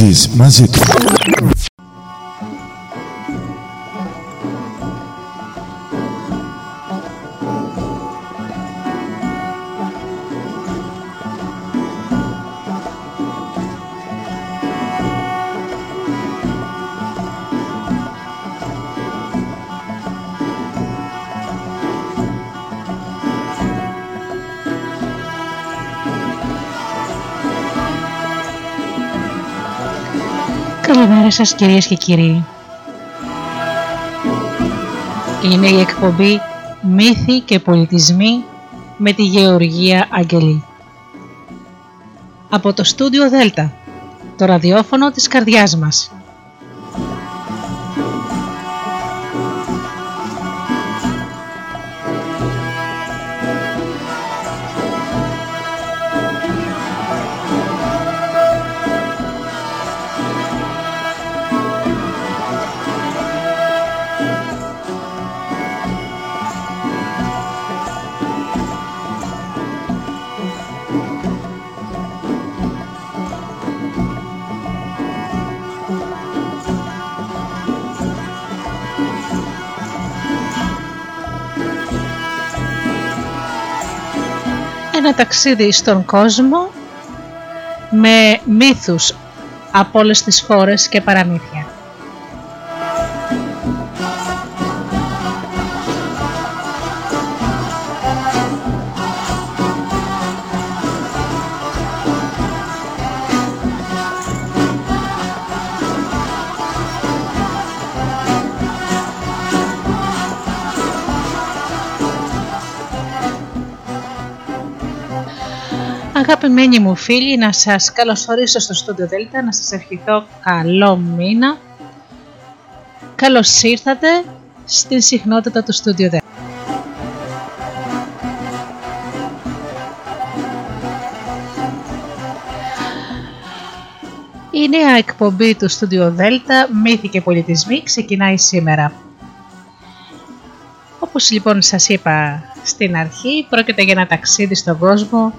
Ζεις μαζί του. Καλημέρα σας κυρίες και κύριοι. Είναι η εκπομπή «Μύθοι και πολιτισμοί» με τη Γεωργία Αγγελή. Από το στούντιο Δέλτα, το ραδιόφωνο της καρδιάς μας. Ταξίδι στον κόσμο με μύθους από όλες τις χώρες και παραμύθια. Αγαπημένοι μου φίλοι, να σας καλωσορίσω στο Studio Delta, να σας ευχηθώ καλό μήνα. Καλώς ήρθατε στην συχνότητα του Studio Delta. Η νέα εκπομπή του Studio Delta, Μύθοι και Πολιτισμοί, ξεκινάει σήμερα. Όπως λοιπόν σας είπα στην αρχή, πρόκειται για ένα ταξίδι στον κόσμο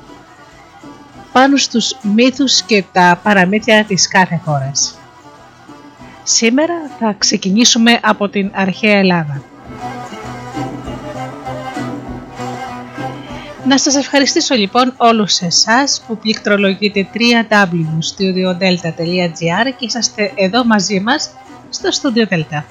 πάνω στους μύθους και τα παραμύθια της κάθε χώρας. Σήμερα θα ξεκινήσουμε από την αρχαία Ελλάδα. Να σας ευχαριστήσω λοιπόν όλους εσάς που πληκτρολογείτε www.studiodelta.gr και είσαστε εδώ μαζί μας στο Studio Delta.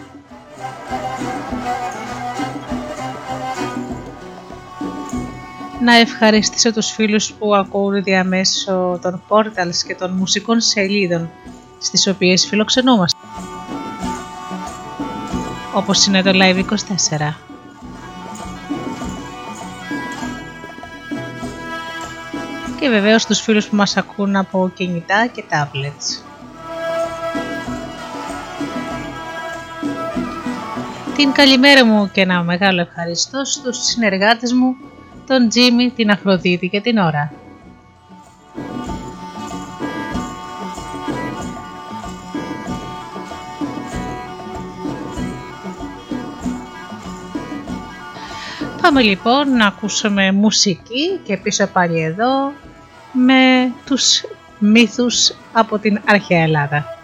Να ευχαριστήσω τους φίλους που ακούνε διαμέσω των portals και των μουσικών σελίδων στις οποίες φιλοξενούμαστε. Όπως είναι το Live24. Και βεβαίως τους φίλους που μας ακούν από κινητά και tablets. Την καλημέρα μου και ένα μεγάλο ευχαριστώ στους συνεργάτες μου τον Τζίμι, την Αφροδίτη και την Ωρα. Πάμε λοιπόν να ακούσουμε μουσική και πίσω πάλι εδώ με τους μύθους από την αρχαία Ελλάδα.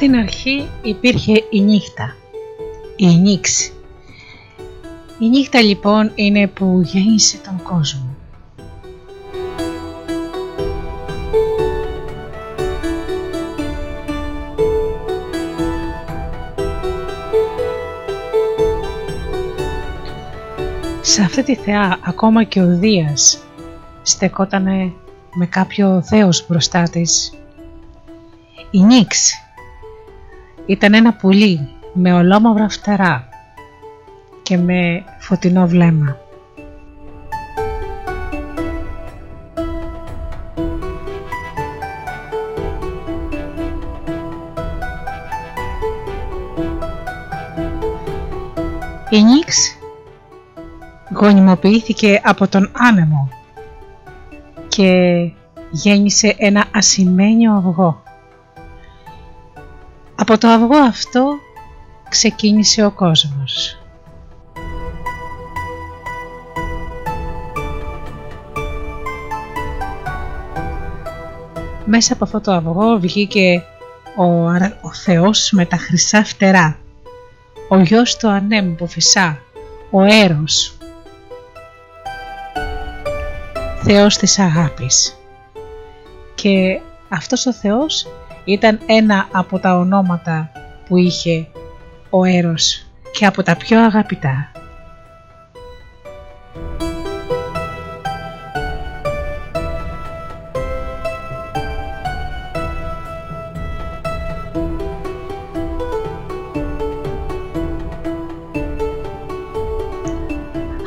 Στην αρχή υπήρχε η νύχτα, η νύξη. Η νύχτα λοιπόν είναι που γέννησε τον κόσμο. Σε αυτή τη θεά ακόμα και ο Δίας στεκότανε με κάποιο δέος μπροστά της. Η Νίξ ήταν ένα πουλί με ολόμαυρα φτερά και με φωτεινό βλέμμα. Η Νίξ γονιμοποιήθηκε από τον άνεμο και γέννησε ένα ασημένιο αυγό. Από το αυγό αυτό ξεκίνησε ο κόσμος. Μέσα από αυτό το αυγό βγήκε ο, ο Θεός με τα χρυσά φτερά, ο γιος του ανέμου που φυσά, ο Έρος, Θεός της αγάπης. Και αυτός ο Θεός ήταν ένα από τα ονόματα που είχε ο Έρος και από τα πιο αγαπητά.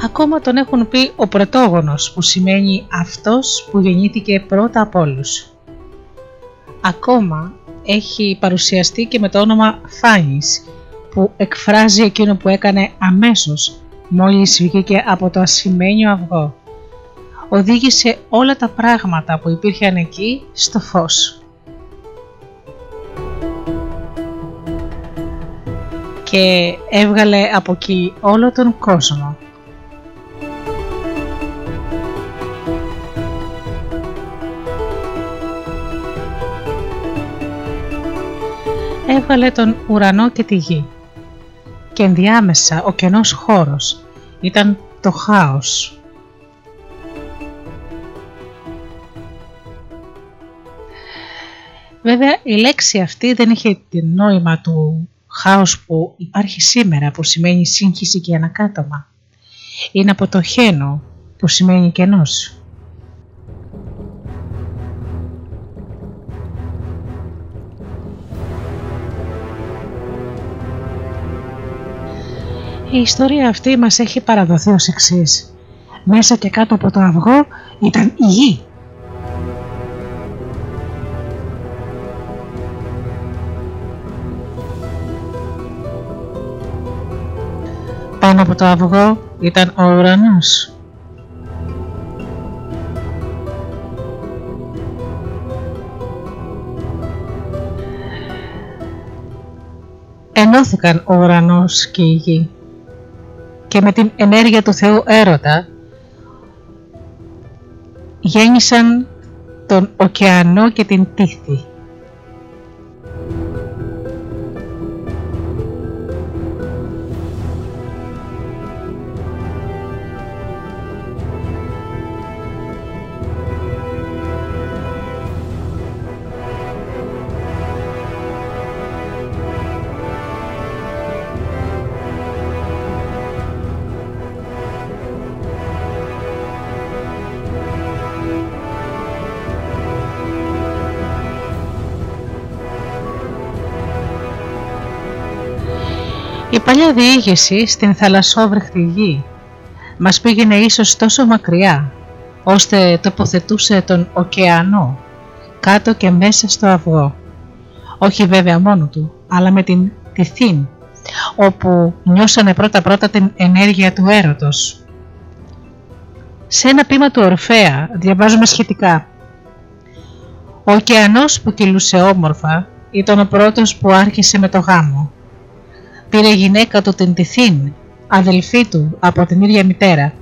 Ακόμα τον έχουν πει ο πρωτόγονος που σημαίνει αυτός που γεννήθηκε πρώτα από όλους. Ακόμα έχει παρουσιαστεί και με το όνομα Φάνης που εκφράζει εκείνο που έκανε αμέσως μόλις βγήκε από το ασημένιο αυγό. Οδήγησε όλα τα πράγματα που υπήρχαν εκεί στο φως. Και έβγαλε από εκεί όλο τον κόσμο. Έβγαλε τον ουρανό και τη γη. Και ενδιάμεσα ο κενός χώρος ήταν το χάος. Βέβαια η λέξη αυτή δεν είχε την νόημα του χάος που υπάρχει σήμερα που σημαίνει σύγχυση και ανακάτωμα. Είναι από το χένο που σημαίνει κενός. Η ιστορία αυτή μας έχει παραδοθεί ως εξής. Μέσα και κάτω από το αυγό ήταν η γη. Πάνω από το αυγό ήταν ο ουρανός. Ενώθηκαν ο ουρανός και η γη και με την ενέργεια του Θεού έρωτα γέννησαν τον ωκεανό και την τύχη. Παλιά διήγηση στην θαλασσόβρεχτη γη μας πήγαινε ίσως τόσο μακριά ώστε τοποθετούσε τον ωκεανό κάτω και μέσα στο αυγό. Όχι βέβαια μόνο του, αλλά με την τυθήν, όπου νιώσανε πρώτα-πρώτα την ενέργεια του έρωτος. Σε ένα πείμα του Ορφέα διαβάζουμε σχετικά. Ο ωκεανός που κυλούσε όμορφα ήταν ο πρώτος που άρχισε με το γάμο πήρε γυναίκα του την Τιθήν, αδελφή του από την ίδια μητέρα.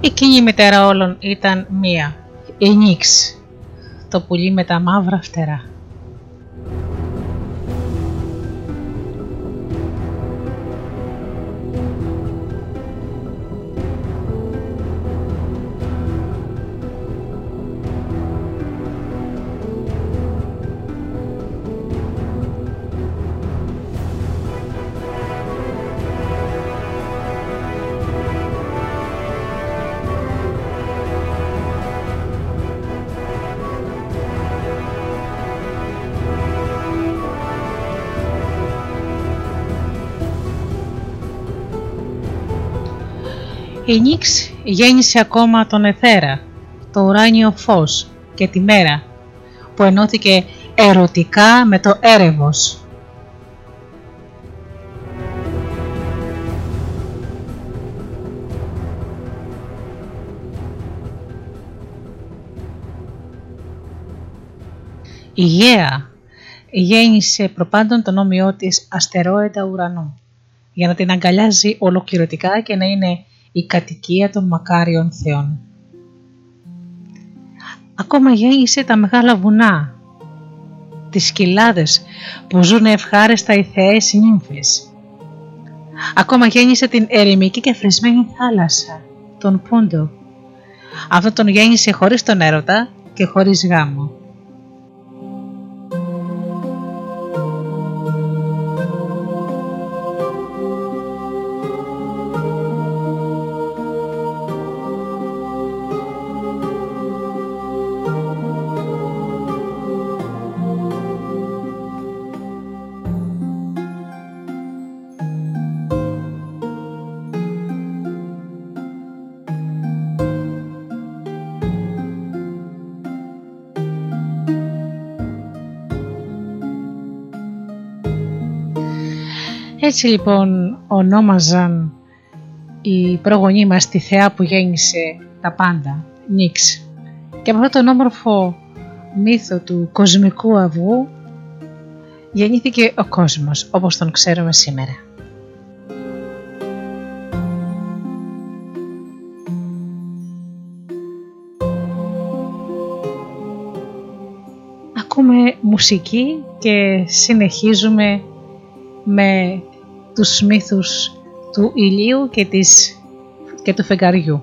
Η η μητέρα όλων ήταν μία, η Νίξ, το πουλί με τα μαύρα φτερά. Η Νίξ γέννησε ακόμα τον Εθέρα, το ουράνιο φως και τη μέρα, που ενώθηκε ερωτικά με το έρευος. Η Γαία γέννησε προπάντων τον όμοιό της αστερόιδα ουρανού, για να την αγκαλιάζει ολοκληρωτικά και να είναι η κατοικία των μακάριων θεών. Ακόμα γέννησε τα μεγάλα βουνά, τις σκυλάδες που ζουν ευχάριστα οι θεές νύμφες. Ακόμα γέννησε την ερημική και φρεσμένη θάλασσα, τον Πούντο. Αυτό τον γέννησε χωρίς τον έρωτα και χωρίς γάμο. Έτσι λοιπόν ονόμαζαν οι πρόγονοί μας τη θεά που γέννησε τα πάντα, Νίξ. Και από αυτό τον όμορφο μύθο του κοσμικού αυγού γεννήθηκε ο κόσμος όπως τον ξέρουμε σήμερα. Ακούμε μουσική και συνεχίζουμε με τους μύθους του ηλίου και, της, και του φεγγαριού.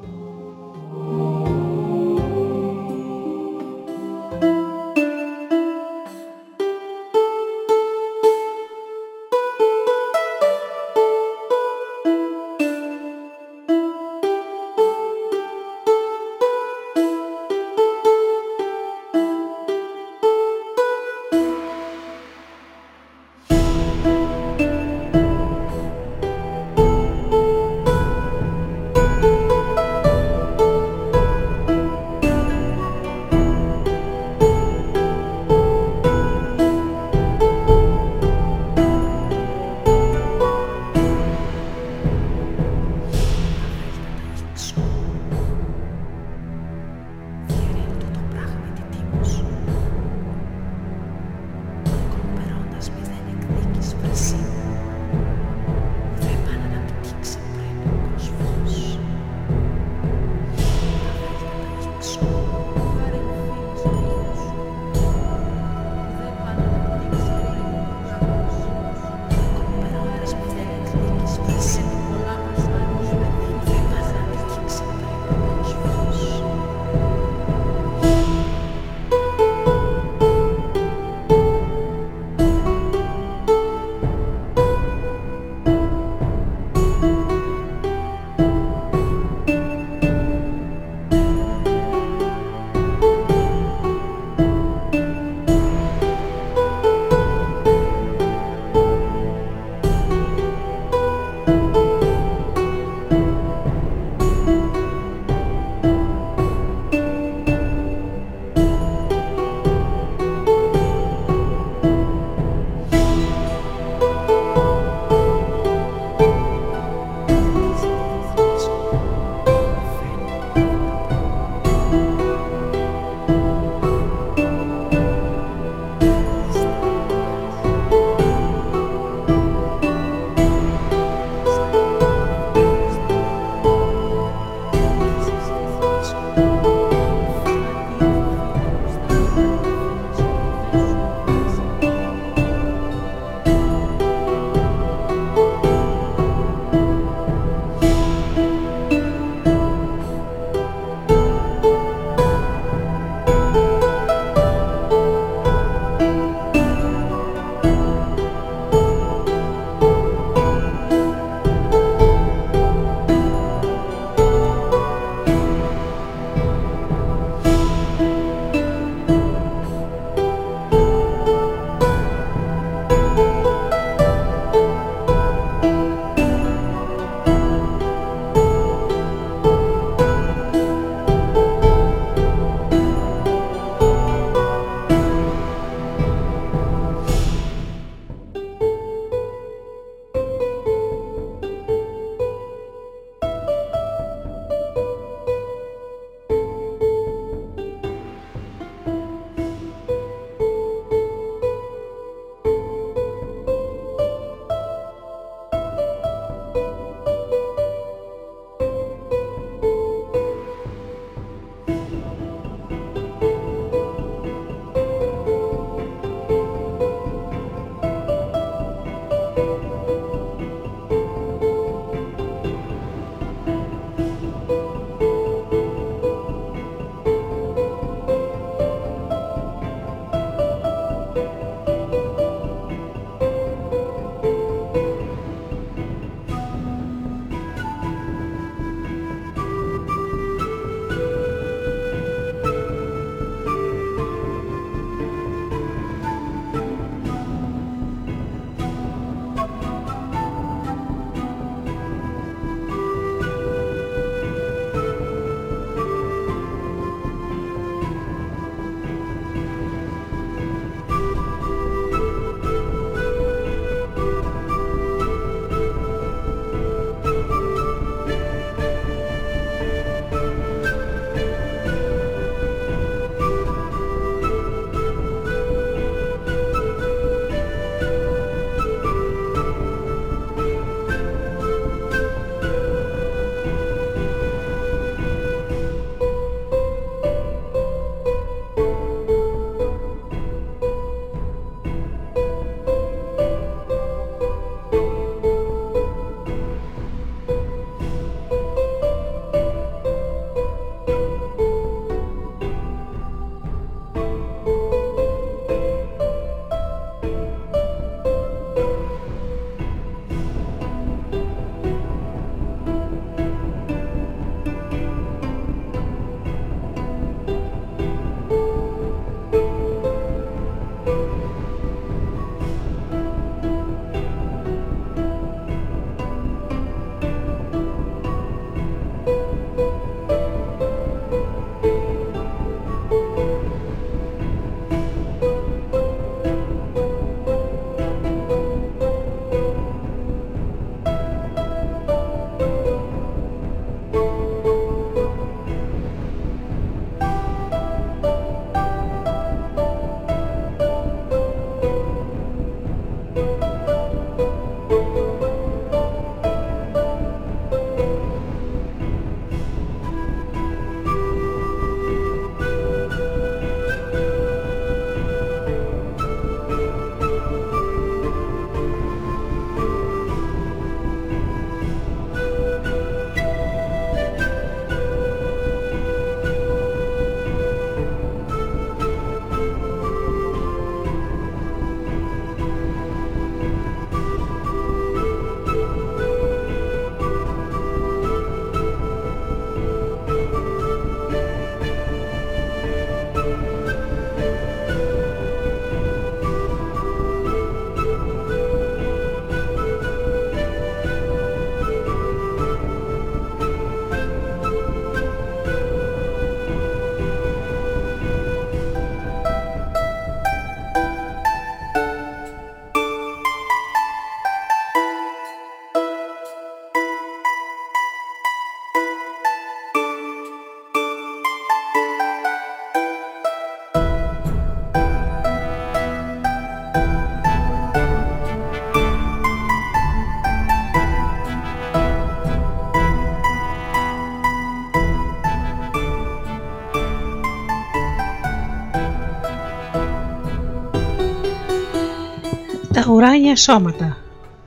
Ουράνια σώματα,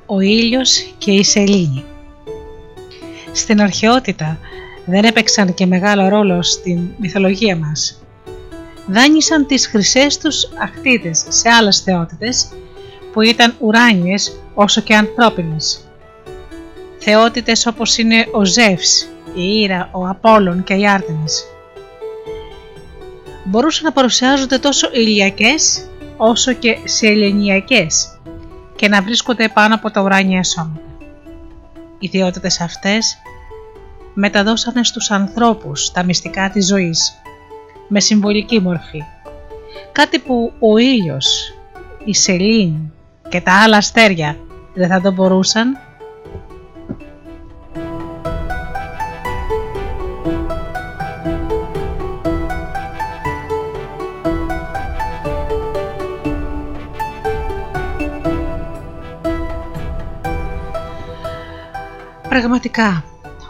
ο ήλιος και η σελήνη. Στην αρχαιότητα δεν έπαιξαν και μεγάλο ρόλο στην μυθολογία μας. Δάνεισαν τις χρυσές τους ακτίδες σε άλλες θεότητες που ήταν ουράνιες όσο και ανθρώπινες. Θεότητες όπως είναι ο Ζεύς, η Ήρα, ο Απόλλων και οι Άρτεμις. Μπορούσαν να παρουσιάζονται τόσο ηλιακές όσο και σελενιακές και να βρίσκονται πάνω από τα ουράνια σώματα. Οι θεότητες αυτές μεταδώσανε στους ανθρώπους τα μυστικά της ζωής με συμβολική μορφή. Κάτι που ο ήλιος, η σελήνη και τα άλλα αστέρια δεν θα το μπορούσαν Πραγματικά,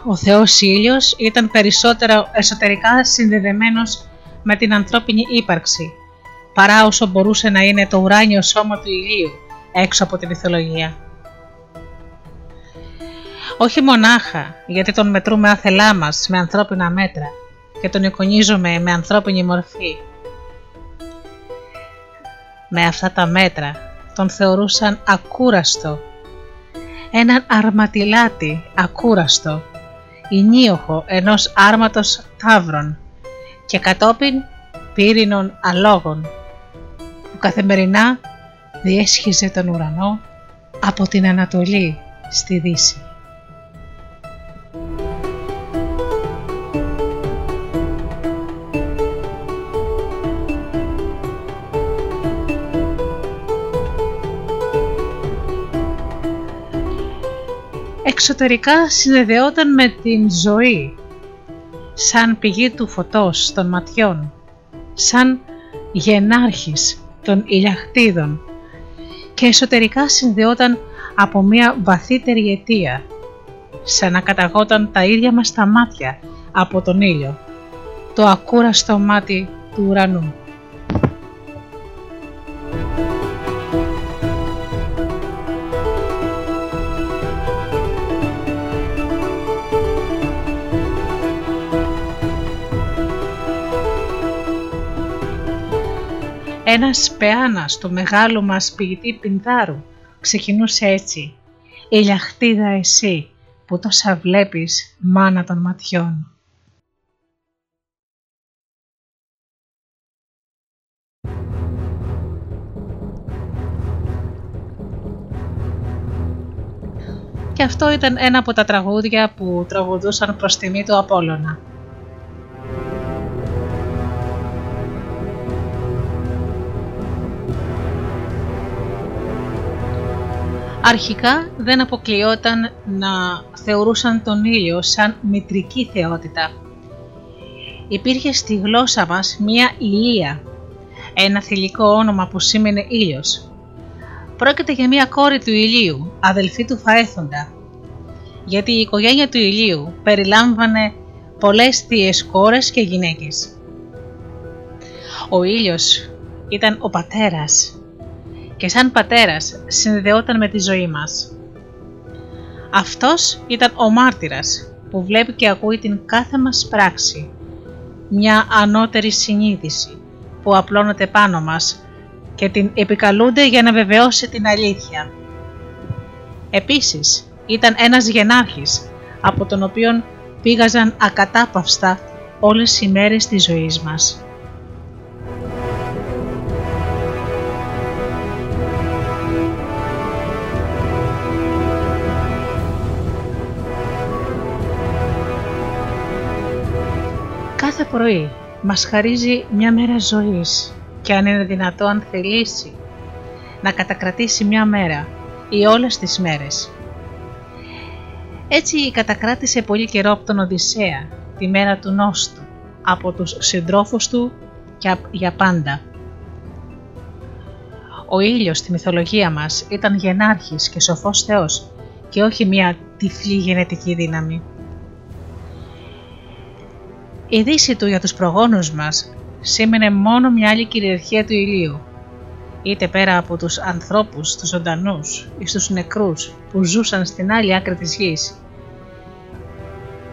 ο Θεός Ήλιος ήταν περισσότερο εσωτερικά συνδεδεμένος με την ανθρώπινη ύπαρξη, παρά όσο μπορούσε να είναι το ουράνιο σώμα του ηλίου έξω από τη μυθολογία. Όχι μονάχα γιατί τον μετρούμε άθελά μας με ανθρώπινα μέτρα και τον εικονίζουμε με ανθρώπινη μορφή. Με αυτά τα μέτρα τον θεωρούσαν ακούραστο έναν αρματιλάτι ακούραστο, ενίοχο ενός άρματος τάβρων και κατόπιν πύρινων αλόγων που καθημερινά διέσχιζε τον ουρανό από την Ανατολή στη Δύση. Εξωτερικά συνδεδεόταν με την ζωή, σαν πηγή του φωτός των ματιών, σαν γενάρχης των ηλιαχτίδων και εσωτερικά συνδεόταν από μια βαθύτερη αιτία, σαν να καταγόταν τα ίδια μας τα μάτια από τον ήλιο, το ακούραστο μάτι του ουρανού. Ένας πεάνας του μεγάλου μας ποιητή Πινδάρου ξεκινούσε έτσι «Ηλιαχτίδα εσύ που τόσα βλέπεις μάνα των ματιών». Και αυτό ήταν ένα από τα τραγούδια που τραγουδούσαν προς τιμή του Απόλλωνα. Αρχικά δεν αποκλειόταν να θεωρούσαν τον ήλιο σαν μητρική θεότητα. Υπήρχε στη γλώσσα μας μία ηλία, ένα θηλυκό όνομα που σήμαινε ήλιος. Πρόκειται για μία κόρη του ηλίου, αδελφή του Φαέθοντα, γιατί η οικογένεια του ηλίου περιλάμβανε πολλές θείες κόρες και γυναίκες. Ο ήλιος ήταν ο πατέρας και σαν πατέρας συνδεόταν με τη ζωή μας. Αυτός ήταν ο μάρτυρας που βλέπει και ακούει την κάθε μας πράξη, μια ανώτερη συνείδηση που απλώνεται πάνω μας και την επικαλούνται για να βεβαιώσει την αλήθεια. Επίσης ήταν ένας γενάρχης από τον οποίο πήγαζαν ακατάπαυστα όλες οι μέρες της ζωής μας. Κάθε πρωί μας χαρίζει μια μέρα ζωής και αν είναι δυνατό αν θελήσει να κατακρατήσει μια μέρα ή όλες τις μέρες. Έτσι κατακράτησε πολύ καιρό από τον Οδυσσέα τη μέρα του νόστου από τους συντρόφους του και για πάντα. Ο ήλιος στη μυθολογία μας ήταν γενάρχης και σοφός θεός και όχι μια τυφλή γενετική δύναμη. Η δύση του για τους προγόνους μας σήμαινε μόνο μια άλλη κυριαρχία του ηλίου. είτε πέρα από τους ανθρώπους, τους ζωντανούς ή στους νεκρούς που ζούσαν στην άλλη άκρη της γης.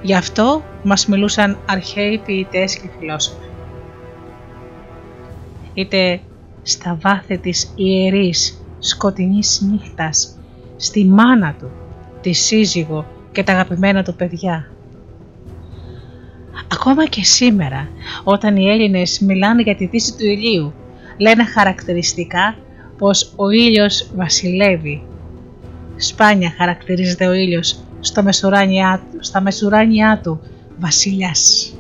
Γι' αυτό μας μιλούσαν αρχαίοι ποιητές και φιλόσοφοι. Είτε στα βάθη της ιερής σκοτεινής νύχτας, στη μάνα του, τη σύζυγο και τα αγαπημένα του παιδιά. Ακόμα και σήμερα, όταν οι Έλληνες μιλάνε για τη δύση του ηλίου, λένε χαρακτηριστικά πως ο ήλιος βασιλεύει. Σπάνια χαρακτηρίζεται ο ήλιος στο μεσουράνια, στα μεσουράνια του βασιλιάς.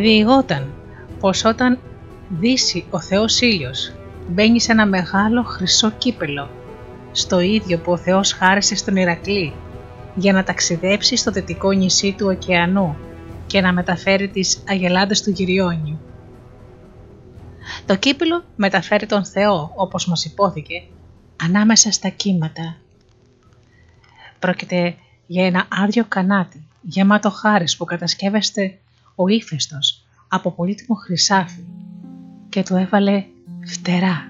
Διηγόταν πως όταν δύσει ο Θεός ήλιος μπαίνει σε ένα μεγάλο χρυσό κύπελο στο ίδιο που ο Θεός χάρισε στον Ηρακλή για να ταξιδέψει στο δυτικό νησί του ωκεανού και να μεταφέρει τις αγελάδες του Γυριώνιου. Το κύπελο μεταφέρει τον Θεό, όπως μας υπόθηκε, ανάμεσα στα κύματα. Πρόκειται για ένα άδειο κανάτι, γεμάτο χάρες που κατασκεύεστε ο ύφεστος από πολύτιμο χρυσάφι και του έβαλε φτερά.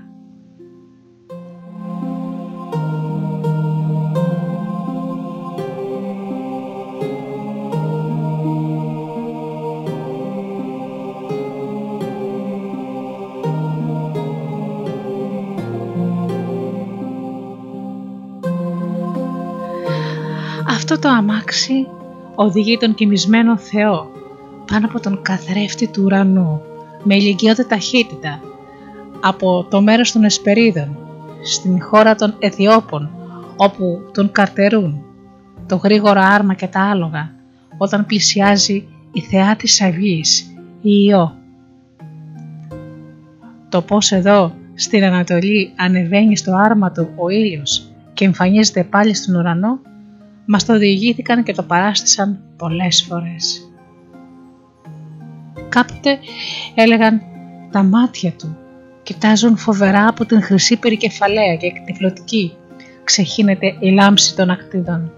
Αυτό το αμάξι οδηγεί τον κοιμισμένο Θεό πάνω από τον καθρέφτη του ουρανού με ηλικιώδη ταχύτητα από το μέρος των Εσπερίδων στην χώρα των Αιθιώπων όπου τον καρτερούν το γρήγορο άρμα και τα άλογα όταν πλησιάζει η θεά της αυγής, η Υιό. Το πώς εδώ στην Ανατολή ανεβαίνει στο άρμα του ο ήλιος και εμφανίζεται πάλι στον ουρανό μας το διηγήθηκαν και το παράστησαν πολλές φορές. Κάποτε έλεγαν τα μάτια του κοιτάζουν φοβερά από την χρυσή περικεφαλαία και εκτιφλωτική ξεχύνεται η λάμψη των ακτίδων.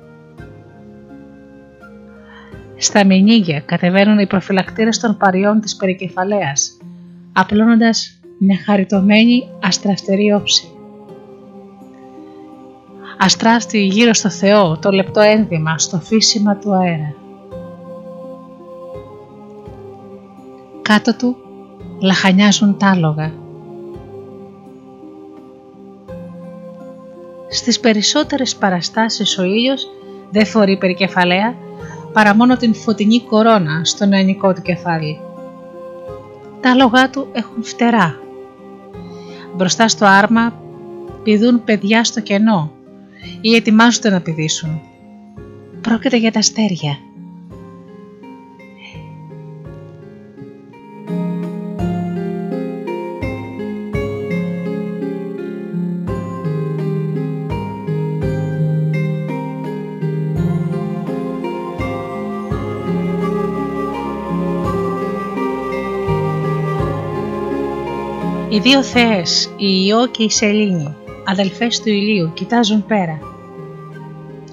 Στα μηνύγια κατεβαίνουν οι προφυλακτήρες των παριών της περικεφαλαίας, απλώνοντας μια χαριτωμένη αστραφτερή όψη. Αστράφτει γύρω στο Θεό το λεπτό ένδυμα στο φύσιμα του αέρα. Κάτω του λαχανιάζουν τα άλογα. Στις περισσότερες παραστάσεις ο ήλιος δεν φορεί περικεφαλαία παρά μόνο την φωτεινή κορώνα στο νεανικό του κεφάλι. Τα άλογά του έχουν φτερά. Μπροστά στο άρμα πηδούν παιδιά στο κενό ή ετοιμάζονται να πηδήσουν. Πρόκειται για τα αστέρια. Οι δύο θεές, η Ιώ και η Σελήνη, αδελφές του ηλίου, κοιτάζουν πέρα.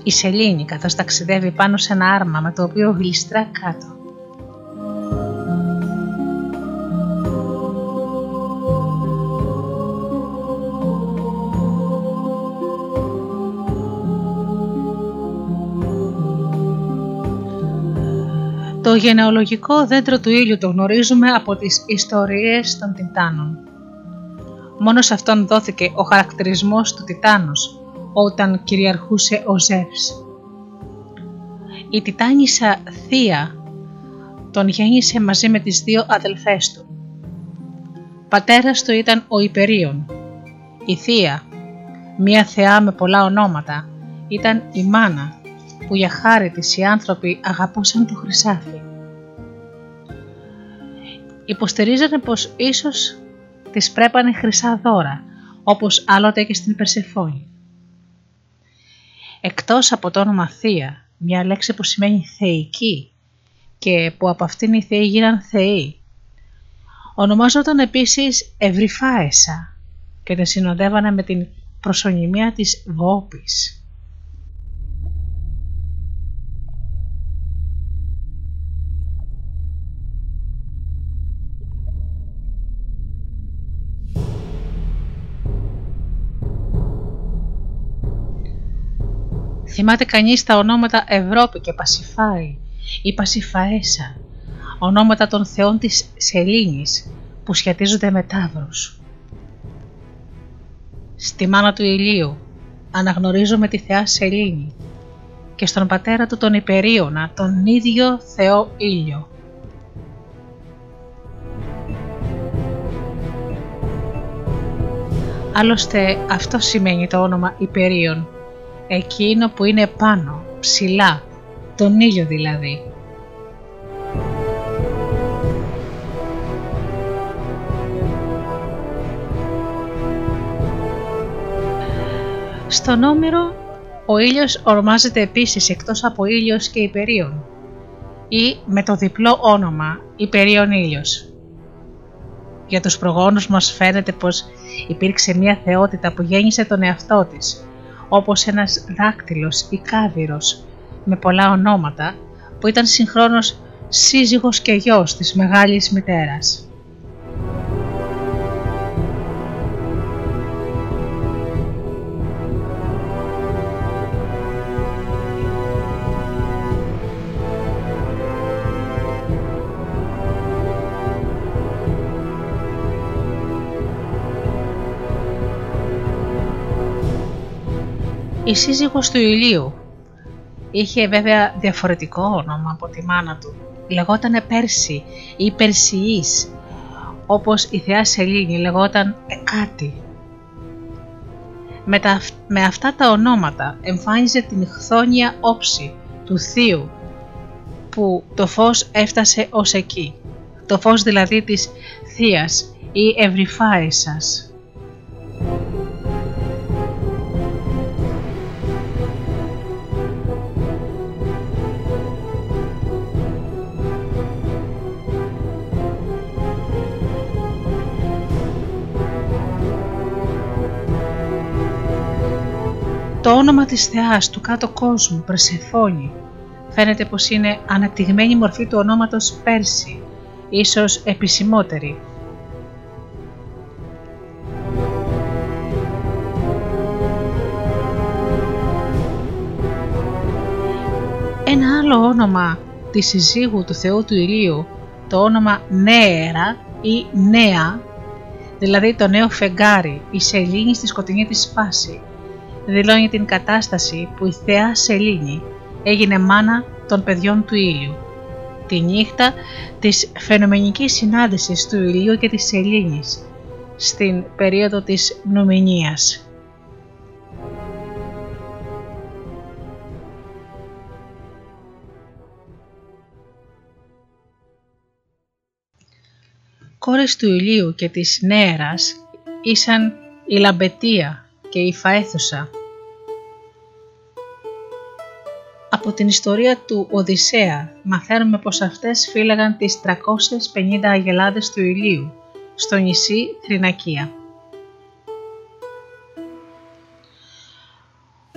Η Σελήνη καθώς ταξιδεύει πάνω σε ένα άρμα με το οποίο γλιστρά κάτω. Το γενεολογικό δέντρο του ήλιου το γνωρίζουμε από τις ιστορίες των Τιτάνων. Μόνο σε αυτόν δόθηκε ο χαρακτηρισμός του Τιτάνος όταν κυριαρχούσε ο Ζεύς. Η Τιτάνισσα Θεία τον γέννησε μαζί με τις δύο αδελφές του. Πατέρας του ήταν ο Υπερίων. Η Θεία, μία θεά με πολλά ονόματα, ήταν η μάνα που για χάρη της οι άνθρωποι αγαπούσαν το χρυσάφι. Υποστηρίζανε πως ίσως της πρέπανε χρυσά δώρα, όπως άλλοτε και στην Περσεφόνη. Εκτός από το όνομα Θεία, μια λέξη που σημαίνει θεϊκή, και που από αυτήν οι θεοί γίναν θεοί. Ονομάζονταν επίσης Ευρυφάεσα και την συνοδεύανε με την προσωνυμία της Βόπης. Θυμάται κανείς τα ονόματα Ευρώπη και Πασιφάη ή Πασιφαέσα, ονόματα των θεών της Σελήνης που σχετίζονται με τάβρους. Στη μάνα του ηλίου αναγνωρίζουμε τη θεά Σελήνη και στον πατέρα του τον Υπερίωνα, τον ίδιο Θεό Ήλιο. Άλλωστε αυτό σημαίνει το όνομα Υπερίων εκείνο που είναι πάνω, ψηλά, τον ήλιο δηλαδή. Στον Όμηρο ο ήλιος ορμάζεται επίσης εκτός από ήλιος και υπερίων ή με το διπλό όνομα υπερίων ήλιος. Για τους προγόνους μας φαίνεται πως υπήρξε μια θεότητα που γέννησε τον εαυτό της όπως ένας δάκτυλος ή κάβυρος με πολλά ονόματα που ήταν συγχρόνως σύζυγος και γιος της μεγάλης μητέρας. Η σύζυγος του ηλίου. Είχε βέβαια διαφορετικό όνομα από τη μάνα του. Λεγότανε Πέρση ή Περσιής, όπως η θεά Σελήνη λεγόταν Εκάτη. Με, με αυτά τα ονόματα εμφάνιζε την χθόνια όψη του θείου που το φως έφτασε ως εκεί. Το φως δηλαδή της θείας ή ευρυφάησας. Το όνομα της θεάς του κάτω κόσμου, Περσεφόνη, φαίνεται πως είναι αναπτυγμένη μορφή του ονόματος Πέρση, ίσως επισημότερη. Ένα άλλο όνομα της συζύγου του Θεού του Ηλίου, το όνομα Νέερα ή Νέα, δηλαδή το νέο φεγγάρι, η σελήνη στη σκοτεινή της φάση, δηλώνει την κατάσταση που η θεά Σελήνη έγινε μάνα των παιδιών του ήλιου. Τη νύχτα της φαινομενικής συνάντησης του ηλίου και της Σελήνης στην περίοδο της Νουμηνίας. Κόρες του ηλίου και της νέαρας ήσαν η Λαμπετία, και η Φαέθουσα. Από την ιστορία του Οδυσσέα μαθαίνουμε πως αυτές φύλαγαν τις 350 αγελάδες του ηλίου στο νησί Θρηνακία.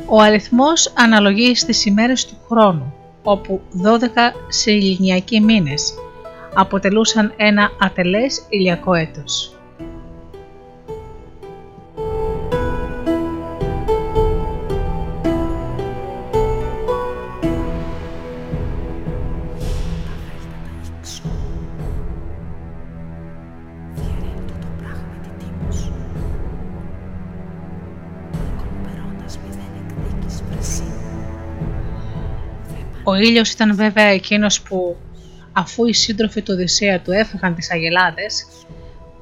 Ο αριθμός αναλογεί στις ημέρες του χρόνου, όπου 12 σε ηλικιακοί μήνες αποτελούσαν ένα ατελές ηλιακό έτος. Ο ήλιος ήταν βέβαια εκείνος που αφού οι σύντροφοι του Οδυσσέα του έφυγαν τις αγελάδες,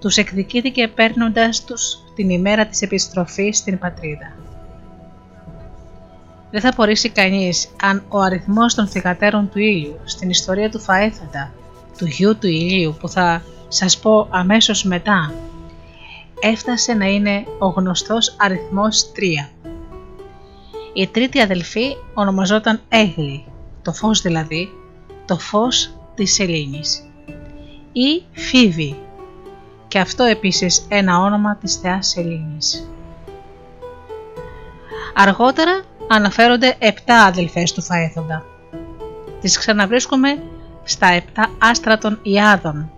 τους εκδικήθηκε παίρνοντας τους την ημέρα της επιστροφής στην πατρίδα. Δεν θα απορρίσει κανείς αν ο αριθμός των θυγατέρων του ήλιου στην ιστορία του Φαέθοντα, του γιου του ηλίου που θα σας πω αμέσως μετά, έφτασε να είναι ο γνωστός αριθμός 3. Η τρίτη αδελφή ονομαζόταν Έγλη το φως δηλαδή, το φως της Σελήνης ή Φίβη και αυτό επίσης ένα όνομα της θεάς Σελήνης. Αργότερα αναφέρονται επτά αδελφές του Φαέθοντα. Τις ξαναβρίσκουμε στα επτά άστρα των Ιάδων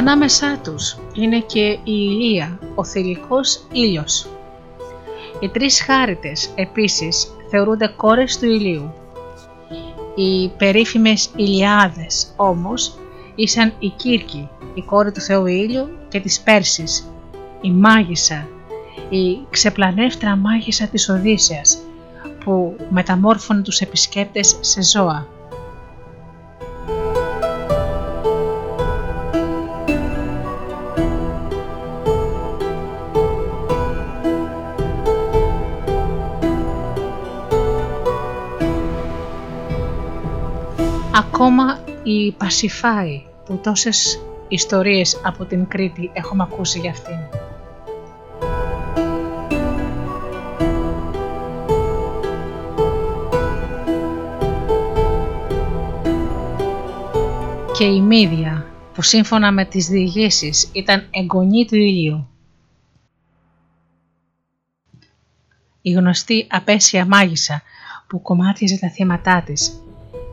Ανάμεσά τους είναι και η ηλία, ο θηλυκός ήλιος. Οι τρεις χάριτες επίσης θεωρούνται κόρες του ηλίου. Οι περίφημες Ηλιάδες όμως ήσαν η Κύρκη, η κόρη του Θεού Ήλιου και της Πέρσης, η Μάγισσα, η ξεπλανεύτρα μάγισσα της Οδύσσεας που μεταμόρφωνε τους επισκέπτες σε ζώα. Ακόμα η Πασιφάη που τόσες ιστορίες από την Κρήτη έχουμε ακούσει για αυτήν. Και η Μύδια που σύμφωνα με τις διηγήσεις ήταν εγγονή του ηλίου. Η γνωστή απέσια μάγισσα που κομμάτιαζε τα θύματά της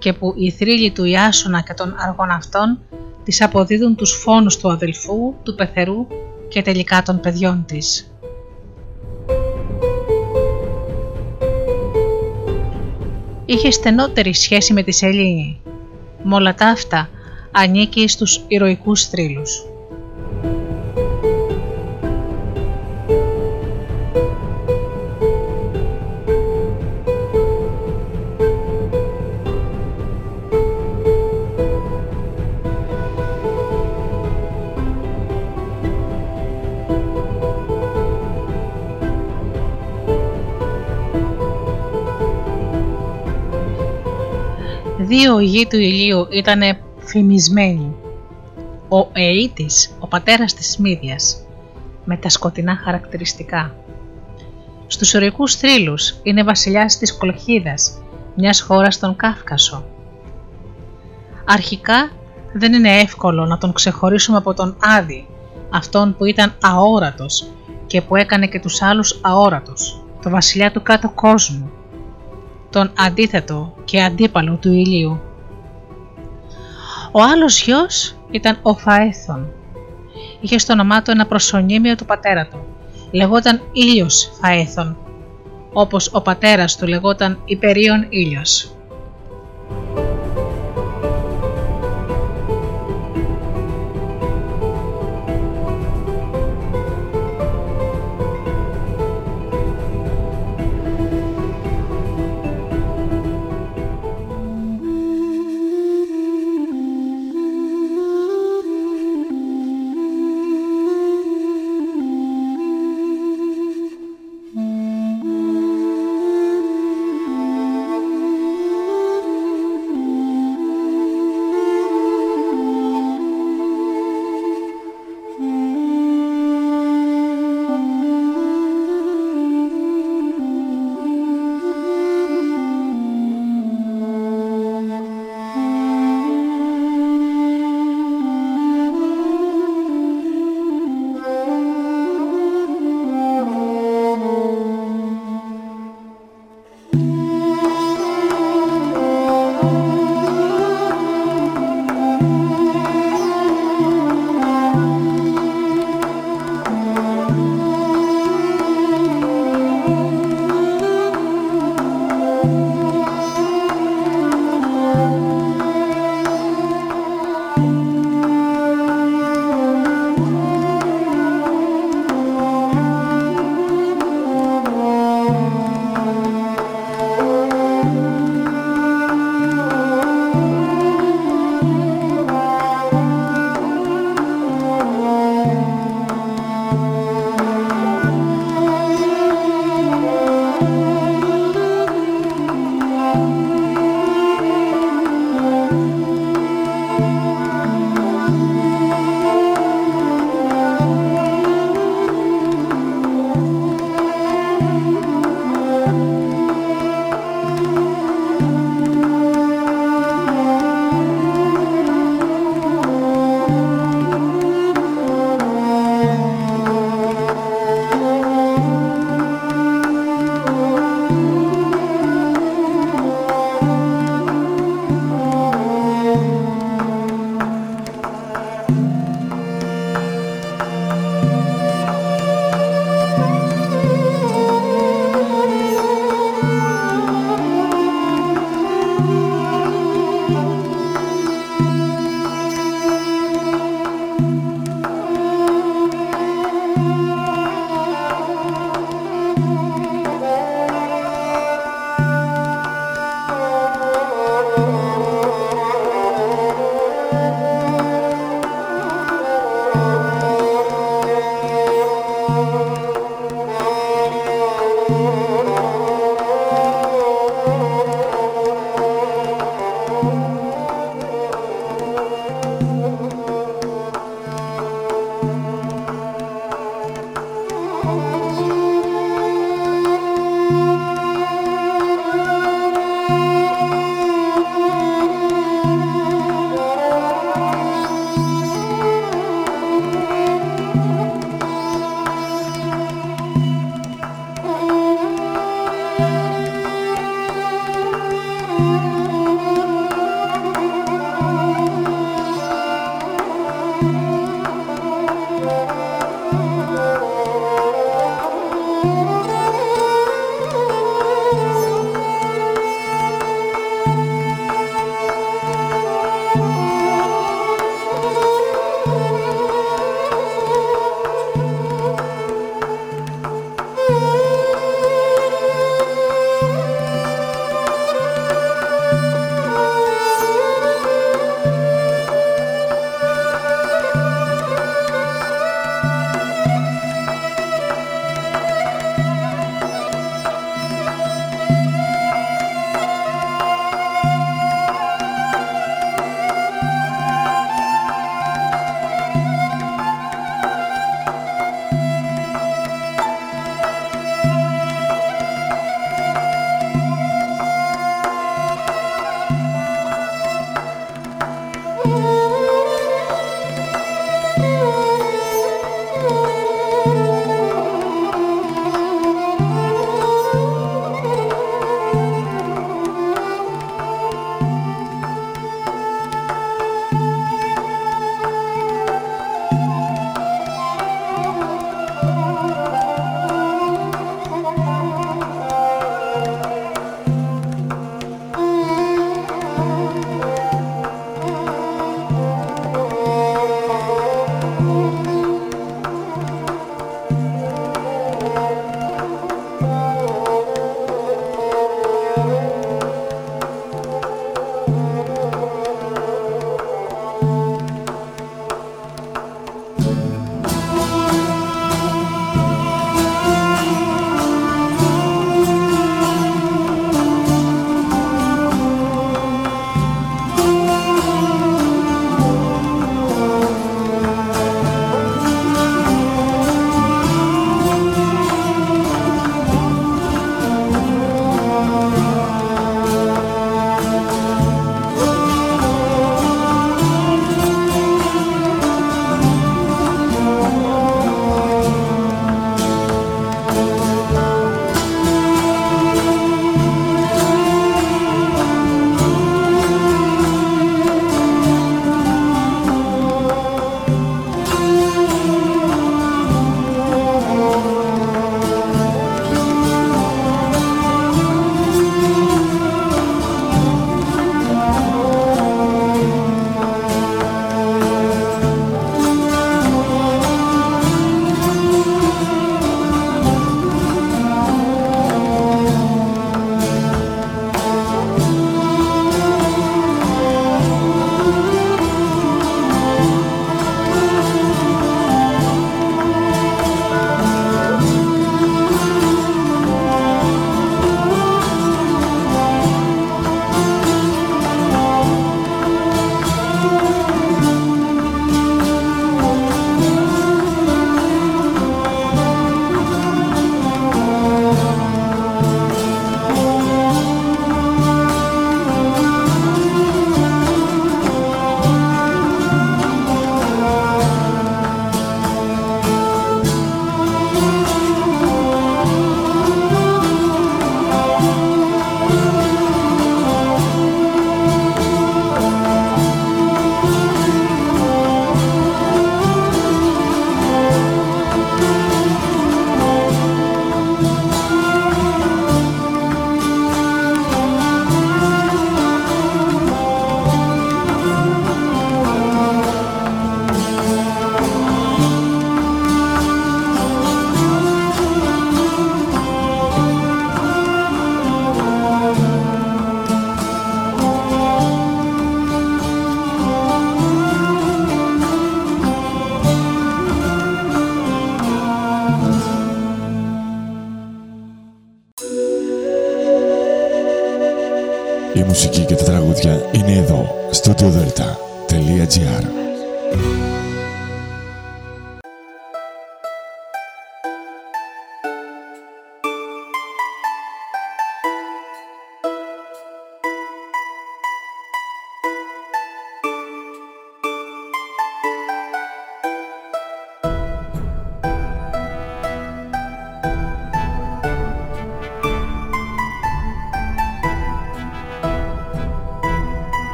και που οι θρύλοι του Ιάσουνα και των αργών αυτών της αποδίδουν τους φόνους του αδελφού, του πεθερού και τελικά των παιδιών της. Είχε στενότερη σχέση με τη Σελήνη. Με όλα τα αυτά ανήκει στους ηρωικούς θρύλους. Δύο γη του ηλίου ήταν φημισμένοι. Ο Αίτης, ο πατέρας της Μύδιας, με τα σκοτεινά χαρακτηριστικά. Στους ορικούς θρύλους είναι βασιλιάς της Κολχίδας, μιας χώρας στον Κάφκασο. Αρχικά δεν είναι εύκολο να τον ξεχωρίσουμε από τον Άδη, αυτόν που ήταν αόρατος και που έκανε και τους άλλους αόρατος, το βασιλιά του κάτω κόσμου, τον αντίθετο και αντίπαλο του ηλίου. Ο άλλος γιος ήταν ο Φαέθων. Είχε στο όνομά του ένα προσωνύμιο του πατέρα του. Λεγόταν Ήλιος Φαέθων, όπως ο πατέρας του λεγόταν Υπερίων Ήλιος.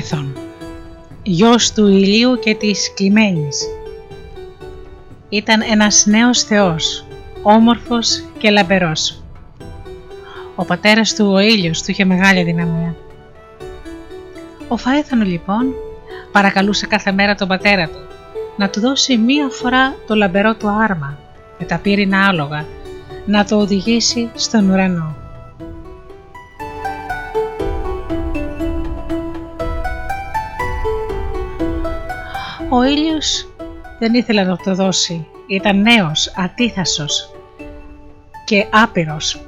Φαέθων, γιος του ηλίου και της κλειμένης. Ήταν ένας νέος θεός, όμορφος και λαμπερός. Ο πατέρας του ο ήλιος του είχε μεγάλη δυναμία. Ο Φαέθων λοιπόν παρακαλούσε κάθε μέρα τον πατέρα του να του δώσει μία φορά το λαμπερό του άρμα με τα πύρινα άλογα να το οδηγήσει στον ουρανό. Ο ήλιος δεν ήθελε να το δώσει. Ήταν νέος, ατίθασος και άπειρος.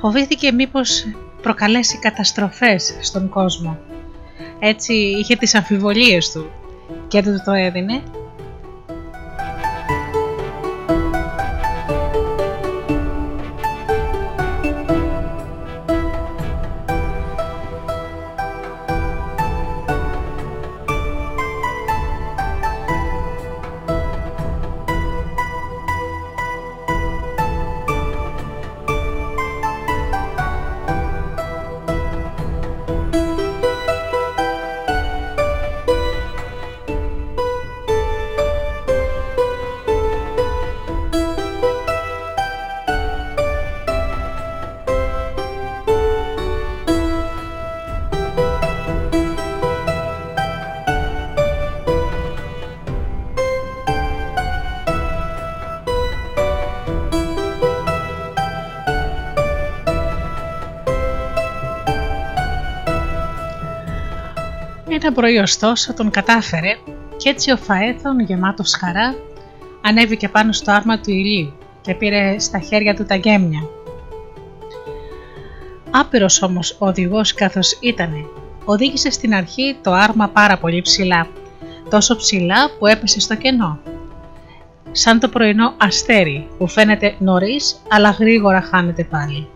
Φοβήθηκε μήπως προκαλέσει καταστροφές στον κόσμο. Έτσι είχε τις αμφιβολίες του και δεν του το έδινε πρωί ωστόσο τον κατάφερε και έτσι ο Φαέθων γεμάτος χαρά ανέβηκε πάνω στο άρμα του ηλίου και πήρε στα χέρια του τα γέμια. Άπειρος όμως ο οδηγός καθώς ήτανε, οδήγησε στην αρχή το άρμα πάρα πολύ ψηλά, τόσο ψηλά που έπεσε στο κενό. Σαν το πρωινό αστέρι που φαίνεται νωρίς αλλά γρήγορα χάνεται πάλι.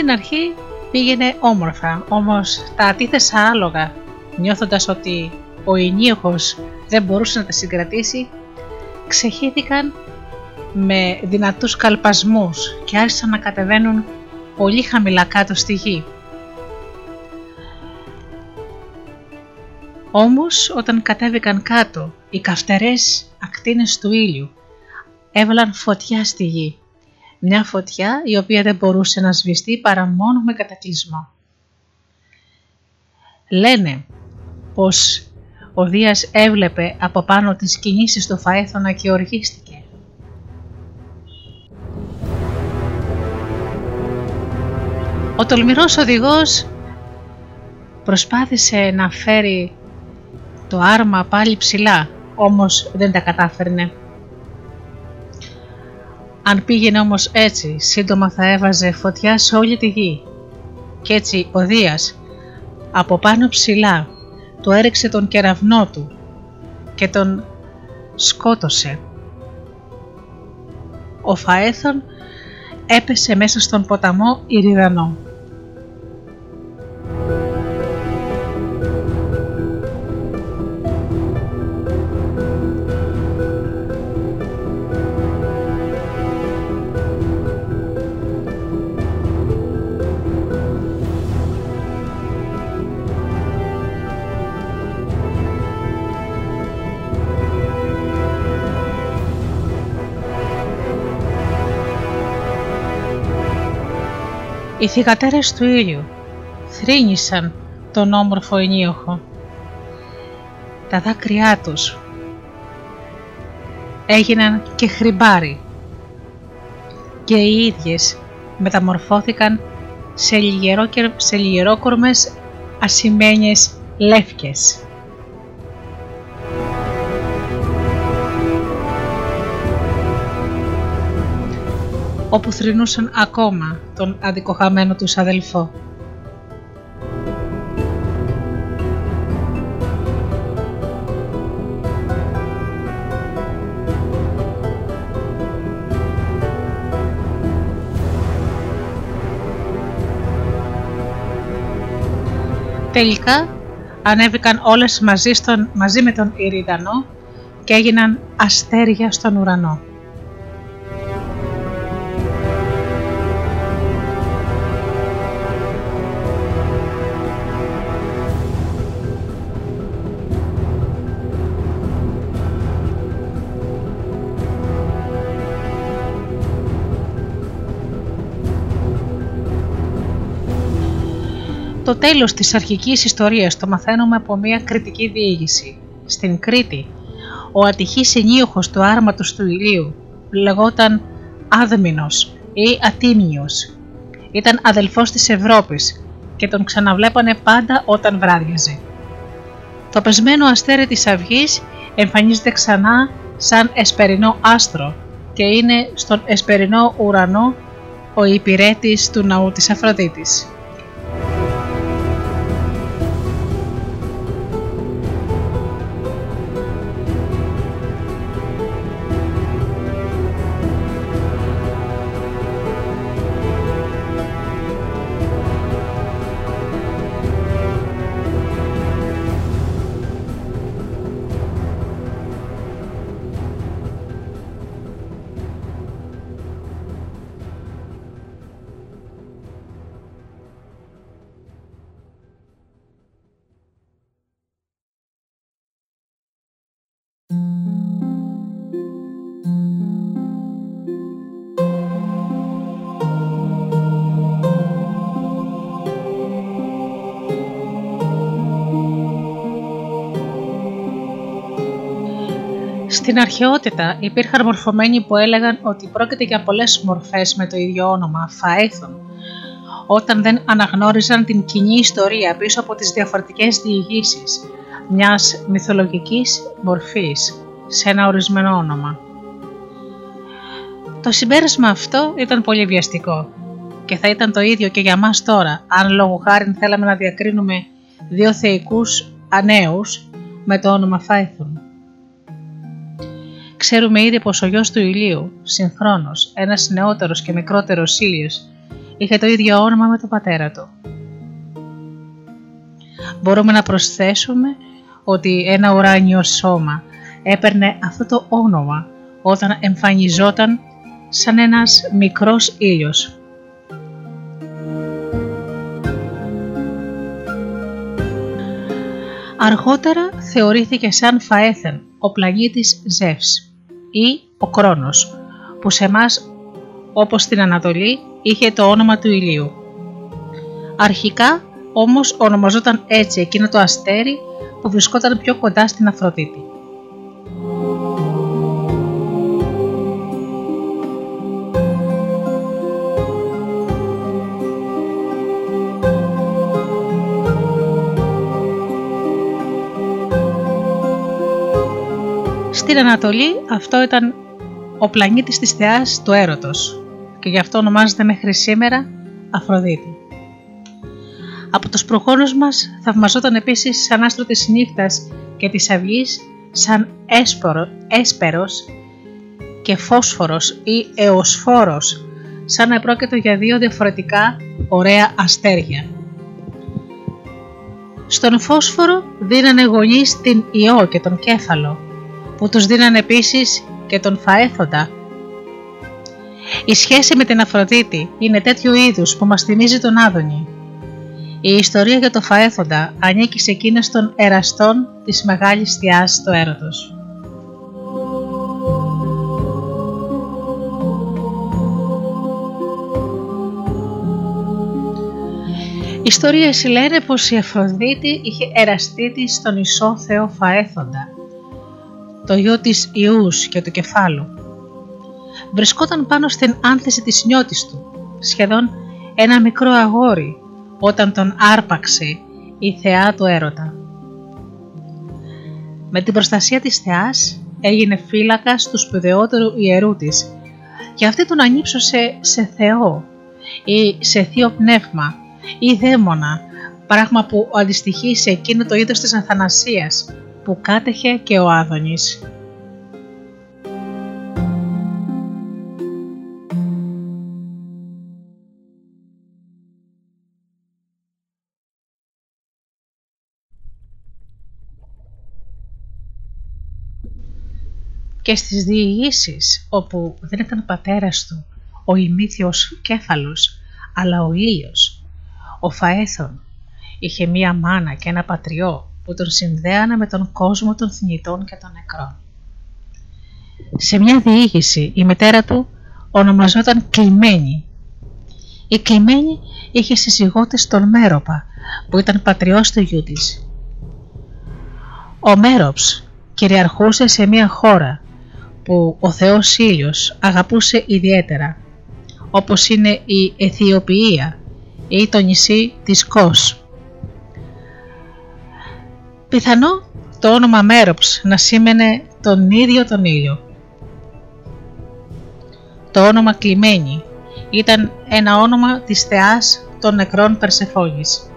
Στην αρχή πήγαινε όμορφα, όμως τα αντίθεσα άλογα, νιώθοντας ότι ο ενίοχος δεν μπορούσε να τα συγκρατήσει, ξεχύθηκαν με δυνατούς καλπασμούς και άρχισαν να κατεβαίνουν πολύ χαμηλά κάτω στη γη. Όμως όταν κατέβηκαν κάτω οι καυτερές ακτίνες του ήλιου έβαλαν φωτιά στη γη μια φωτιά η οποία δεν μπορούσε να σβηστεί παρά μόνο με κατακλυσμό. Λένε πως ο Δίας έβλεπε από πάνω τις κινήσεις του Φαέθωνα και οργίστηκε. Ο τολμηρός οδηγός προσπάθησε να φέρει το άρμα πάλι ψηλά, όμως δεν τα κατάφερνε. Αν πήγαινε όμως έτσι, σύντομα θα έβαζε φωτιά σε όλη τη γη. Κι έτσι ο Δίας, από πάνω ψηλά, του έριξε τον κεραυνό του και τον σκότωσε. Ο Φαέθων έπεσε μέσα στον ποταμό Ηριδανό. Οι θυγατέρες του ήλιου θρύνησαν τον όμορφο ενίοχο. Τα δάκρυά τους έγιναν και χρυμπάρι και οι ίδιες μεταμορφώθηκαν σε, λιγερό, σε λιγερόκορμες ασημένιες λεύκες. Όπου θρυνούσαν ακόμα τον αδικοχαμένο τους αδελφό. Τελικά ανέβηκαν όλες μαζί, στον, μαζί με τον Ηρίδανο και έγιναν αστέρια στον ουρανό. Το τέλος της αρχικής ιστορίας το μαθαίνουμε από μια κριτική διήγηση. Στην Κρήτη, ο ατυχής ενίοχος του άρματος του ηλίου λεγόταν Άδμινος ή Ατίμιος. Ήταν αδελφός της Ευρώπης και τον ξαναβλέπανε πάντα όταν βράδιαζε. Το πεσμένο αστέρι της αυγής εμφανίζεται ξανά σαν εσπερινό άστρο και είναι στον εσπερινό ουρανό ο υπηρέτης του ναού της Αφροδίτης. Αρχαιότητα υπήρχαν μορφωμένοι που έλεγαν ότι πρόκειται για πολλές μορφές με το ίδιο όνομα, φαέθων, όταν δεν αναγνώριζαν την κοινή ιστορία πίσω από τις διαφορετικές διηγήσεις μιας μυθολογικής μορφής σε ένα ορισμένο όνομα. Το συμπέρασμα αυτό ήταν πολύ βιαστικό και θα ήταν το ίδιο και για μας τώρα αν λόγω χάρη θέλαμε να διακρίνουμε δύο θεϊκούς ανέους με το όνομα Φάιθον. Ξέρουμε ήδη πως ο γιος του ηλίου, συγχρόνως ένας νεότερος και μικρότερος ήλιος, είχε το ίδιο όνομα με τον πατέρα του. Μπορούμε να προσθέσουμε ότι ένα ουράνιο σώμα έπαιρνε αυτό το όνομα όταν εμφανιζόταν σαν ένας μικρός ήλιος. Αργότερα θεωρήθηκε σαν Φαέθεν, ο πλανήτης Ζεύς ή ο Κρόνος, που σε εμάς όπως στην Ανατολή είχε το όνομα του ηλίου. Αρχικά όμως ονομαζόταν έτσι εκείνο το αστέρι που βρισκόταν πιο κοντά στην Αφροδίτη. Στην Ανατολή αυτό ήταν ο πλανήτης της θεάς του έρωτος και γι' αυτό ονομάζεται μέχρι σήμερα Αφροδίτη. Από τους προχώρους μας θαυμαζόταν επίσης σαν άστρο της νύχτας και της αυγής σαν έσπορο, έσπερος και φόσφορος ή εωσφόρος σαν να επρόκειτο για δύο διαφορετικά ωραία αστέρια. Στον φόσφορο δίνανε γονείς την ιό και τον κέφαλο που τους δίναν επίσης και τον Φαέθοντα. Η σχέση με την Αφροδίτη είναι τέτοιου είδους που μας θυμίζει τον Άδωνη. Η ιστορία για το Φαέθοντα ανήκει σε εκείνες των εραστών της μεγάλης θεάς του έρωτος. Ιστορίες λένε πως η Αφροδίτη είχε εραστεί της στον ισό θεό Φαέθοντα το γιο της Ιούς και του κεφάλου. Βρισκόταν πάνω στην άνθηση της νιώτης του σχεδόν ένα μικρό αγόρι όταν τον άρπαξε η θεά του έρωτα. Με την προστασία της θεάς έγινε φύλακας του σπουδαιότερου ιερού της και αυτή τον ανύψωσε σε Θεό ή σε Θείο Πνεύμα ή Δαίμονα, πράγμα που αντιστοιχεί σε εκείνο το είδος της Αθανασίας που κάτεχε και ο Άδωνης. και στις διηγήσεις όπου δεν ήταν πατέρας του ο ημίθιος κέφαλος αλλά ο ήλιος. Ο Φαέθων είχε μία μάνα και ένα πατριό που τον συνδέανε με τον κόσμο των θνητών και των νεκρών. Σε μια διήγηση η μητέρα του ονομαζόταν Κλειμένη. Η Κλειμένη είχε σύζυγό της τον Μέροπα που ήταν πατριός του γιού της. Ο Μέροψ κυριαρχούσε σε μια χώρα που ο Θεός Ήλιος αγαπούσε ιδιαίτερα, όπως είναι η Αιθιοπία ή το νησί της Κος. Πιθανό το όνομα Μέροψ να σήμαινε τον ίδιο τον ήλιο. Το όνομα Κλειμένη ήταν ένα όνομα της θεάς των νεκρών Περσεφόνης.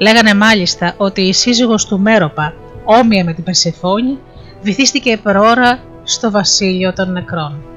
Λέγανε μάλιστα ότι η σύζυγος του Μέροπα, όμοια με την Περσεφόνη, βυθίστηκε προώρα στο βασίλειο των νεκρών.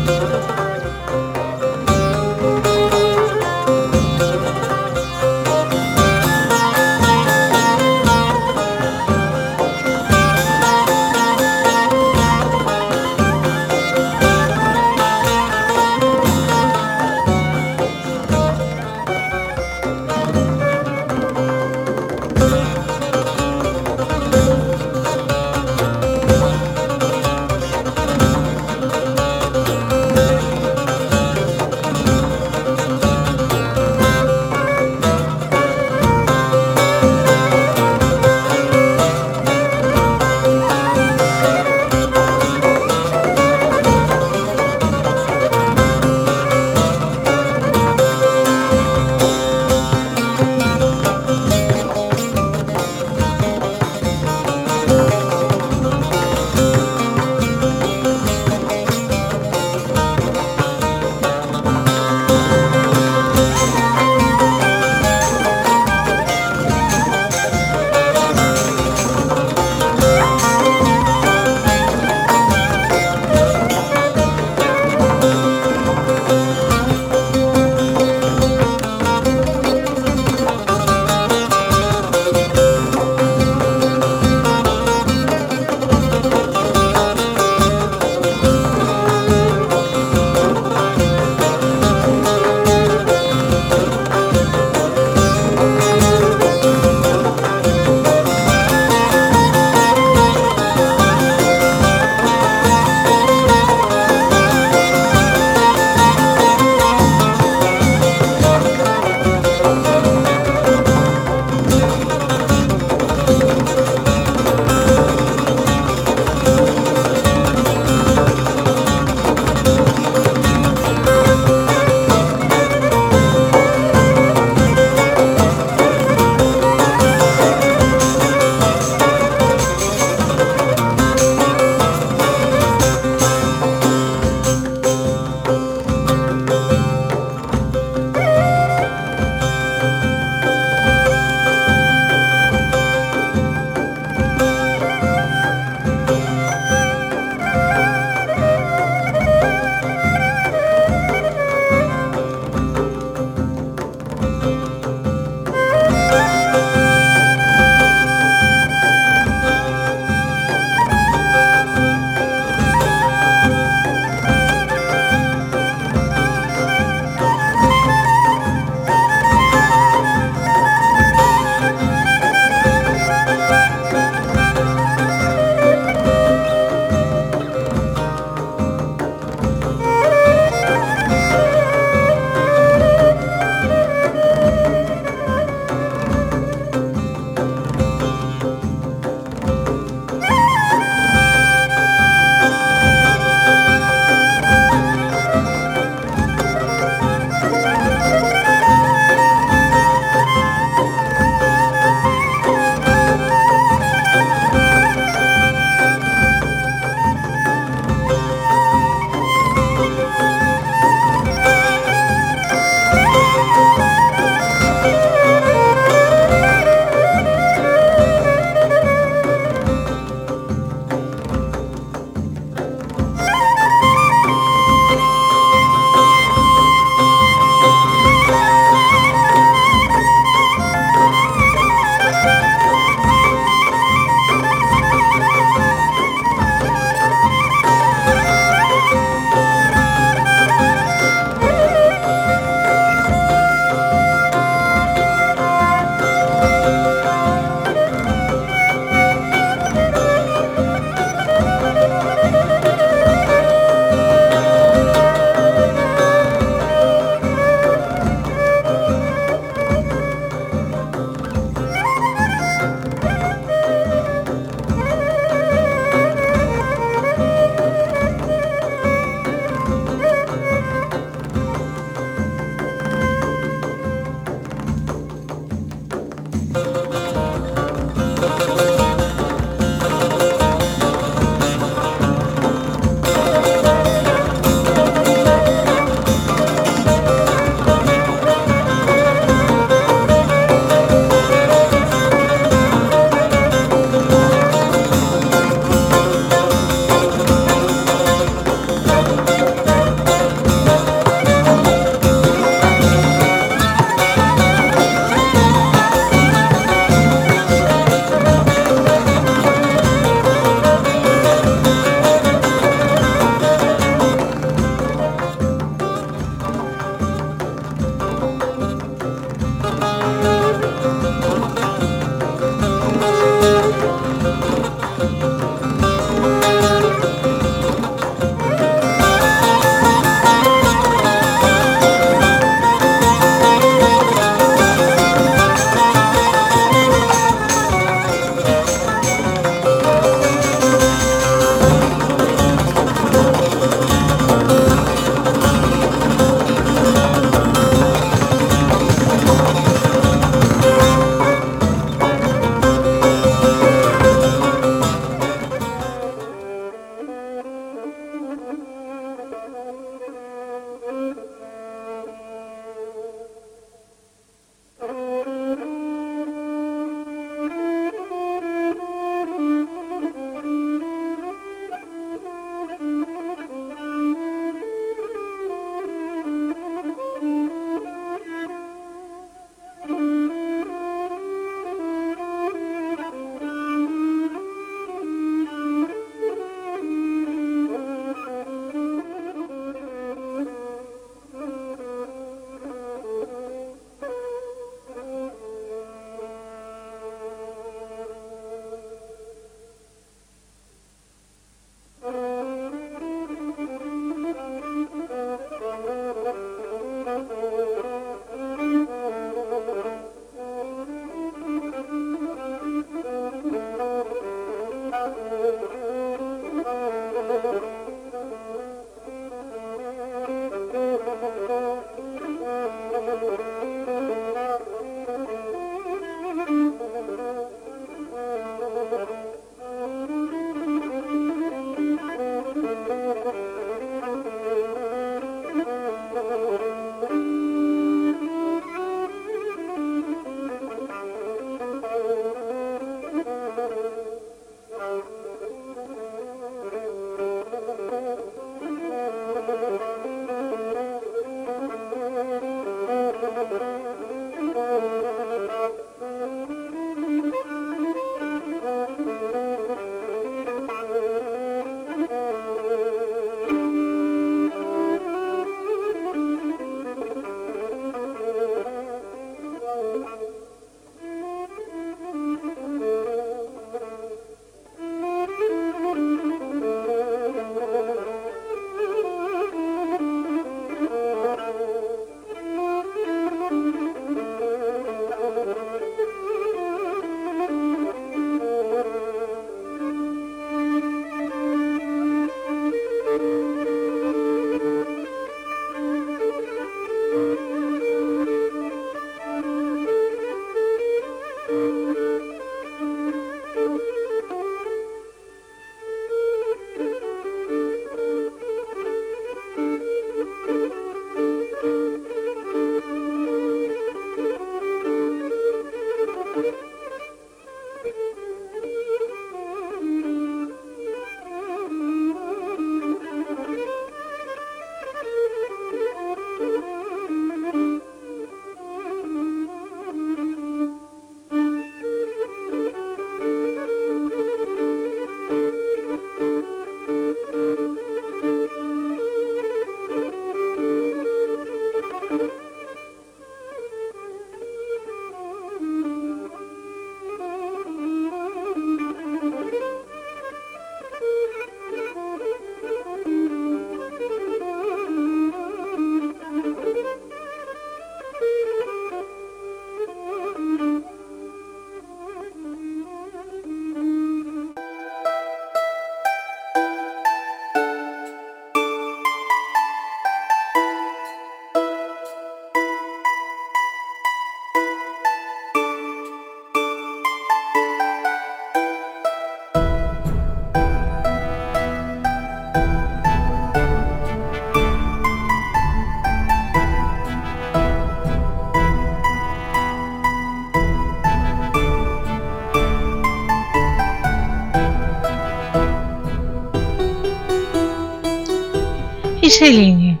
Η Σελήνη.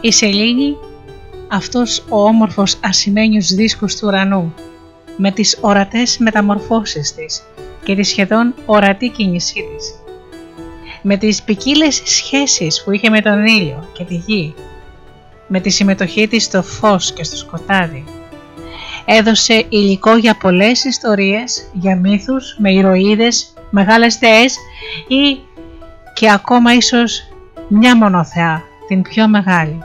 Η Σελήνη, αυτός ο όμορφος ασημένιος δίσκος του ουρανού, με τις ορατές μεταμορφώσεις της και τη σχεδόν ορατή κίνησή της, με τις ποικίλες σχέσεις που είχε με τον ήλιο και τη γη, με τη συμμετοχή της στο φως και στο σκοτάδι, έδωσε υλικό για πολλές ιστορίες, για μύθους, με ηρωίδες, μεγάλες θεές ή και ακόμα ίσως μια μονοθεά, την πιο μεγάλη.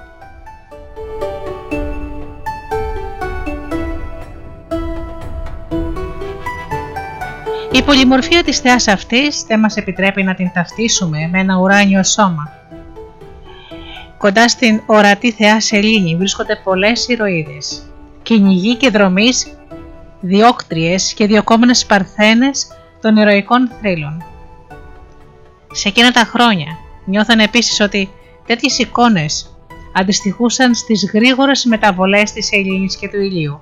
Η πολυμορφία της θεάς αυτής δεν μας επιτρέπει να την ταυτίσουμε με ένα ουράνιο σώμα. Κοντά στην ορατή θεά Σελήνη βρίσκονται πολλές ηρωίδες, κυνηγοί και δρομείς, διόκτριες και διοκόμενες παρθένες των ηρωικών θρύλων. Σε εκείνα τα χρόνια νιώθαν επίσης ότι τέτοιες εικόνες αντιστοιχούσαν στις γρήγορες μεταβολές της Ελλήνης και του ηλίου.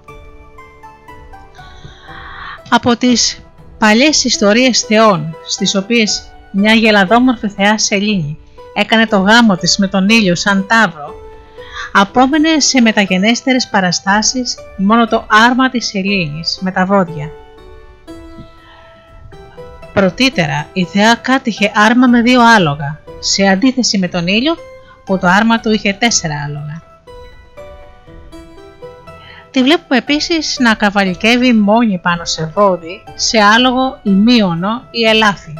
Από τις παλιές ιστορίες θεών, στις οποίες μια γελαδόμορφη θεάς Σελήνη έκανε το γάμο της με τον ήλιο σαν τάβρο, απόμενες σε μεταγενέστερες παραστάσεις μόνο το άρμα της Σελήνης με τα βόδια. Πρωτήτερα η θεά κάτυχε άρμα με δύο άλογα, σε αντίθεση με τον ήλιο που το άρμα του είχε τέσσερα άλογα. Τη βλέπουμε επίσης να καβαλικεύει μόνη πάνω σε βόδι, σε άλογο ημίωνο ή ελάφι.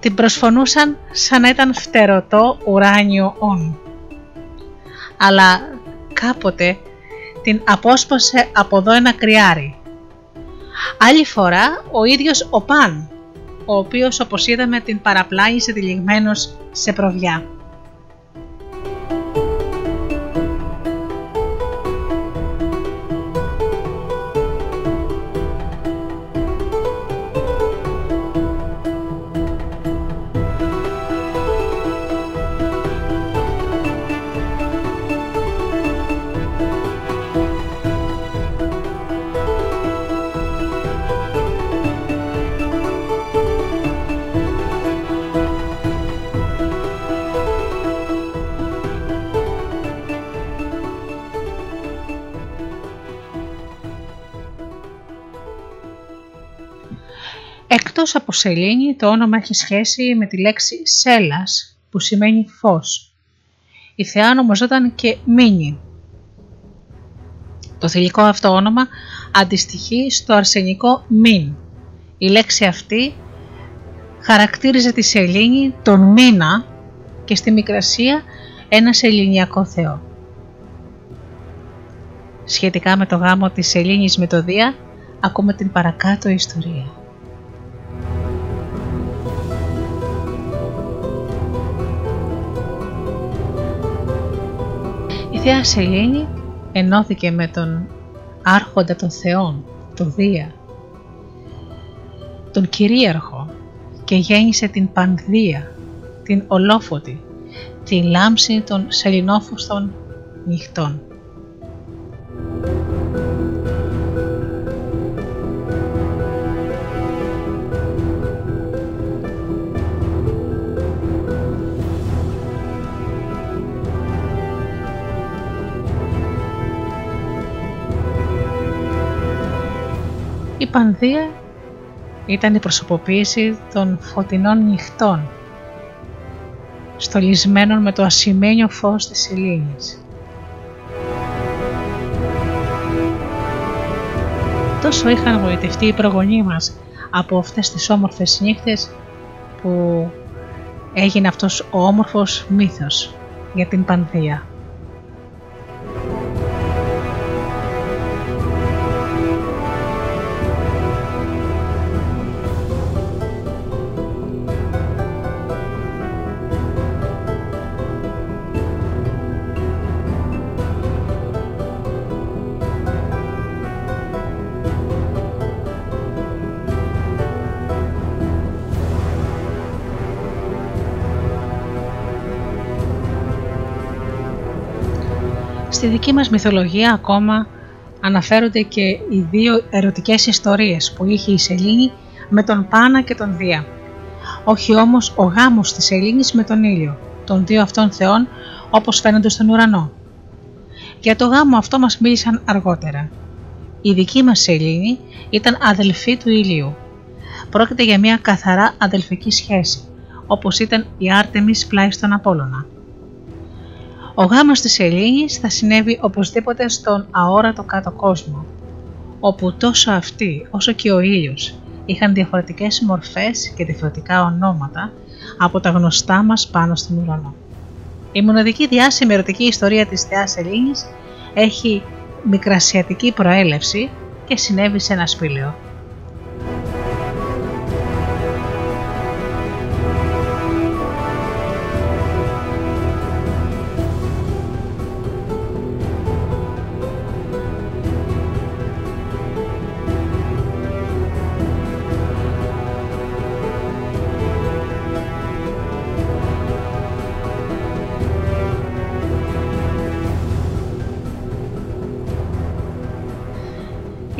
Την προσφωνούσαν σαν να ήταν φτερωτό ουράνιο όν. Αλλά κάποτε την απόσπασε από εδώ ένα κρυάρι. Άλλη φορά ο ίδιος ο Παν, ο οποίος όπως είδαμε την παραπλάγησε τυλιγμένος σε προβιά. Εκτός από σελήνη το όνομα έχει σχέση με τη λέξη σέλας που σημαίνει φως. Η θεά ονομαζόταν και Μίνι. Το θηλυκό αυτό όνομα αντιστοιχεί στο αρσενικό μίν. Η λέξη αυτή χαρακτήριζε τη σελήνη τον μήνα και στη Μικρασία ένα σεληνιακό θεό. Σχετικά με το γάμο της Σελήνης με το Δία, ακούμε την παρακάτω ιστορία. Θεία Σελήνη ενώθηκε με τον άρχοντα των θεών, τον Δία, τον κυρίαρχο και γέννησε την Πανδία, την Ολόφωτη, την λάμψη των σελινόφωστων νυχτών. Πανδία ήταν η προσωποποίηση των φωτεινών νυχτών, στολισμένων με το ασημένιο φως της Ελλήνης. Τόσο είχαν βοητευτεί οι προγονείς μας από αυτές τις όμορφες νύχτες που έγινε αυτός ο όμορφος μύθος για την Πανδία. Στη δική μας μυθολογία ακόμα αναφέρονται και οι δύο ερωτικές ιστορίες που είχε η Σελήνη με τον Πάνα και τον Δία. Όχι όμως ο γάμος της Σελήνης με τον ήλιο, των δύο αυτών θεών όπως φαίνονται στον ουρανό. Για το γάμο αυτό μας μίλησαν αργότερα. Η δική μας Σελήνη ήταν αδελφή του ήλιου. Πρόκειται για μια καθαρά αδελφική σχέση, όπως ήταν η Άρτεμις πλάι στον Απόλλωνα. Ο γάμος της Ελλήνης θα συνέβη οπωσδήποτε στον αόρατο κάτω κόσμο, όπου τόσο αυτή όσο και ο ήλιος είχαν διαφορετικές μορφές και διαφορετικά ονόματα από τα γνωστά μας πάνω στον ουρανό. Η μοναδική διάσημη ερωτική ιστορία της θεάς Ελλήνης έχει μικρασιατική προέλευση και συνέβη σε ένα σπήλαιο.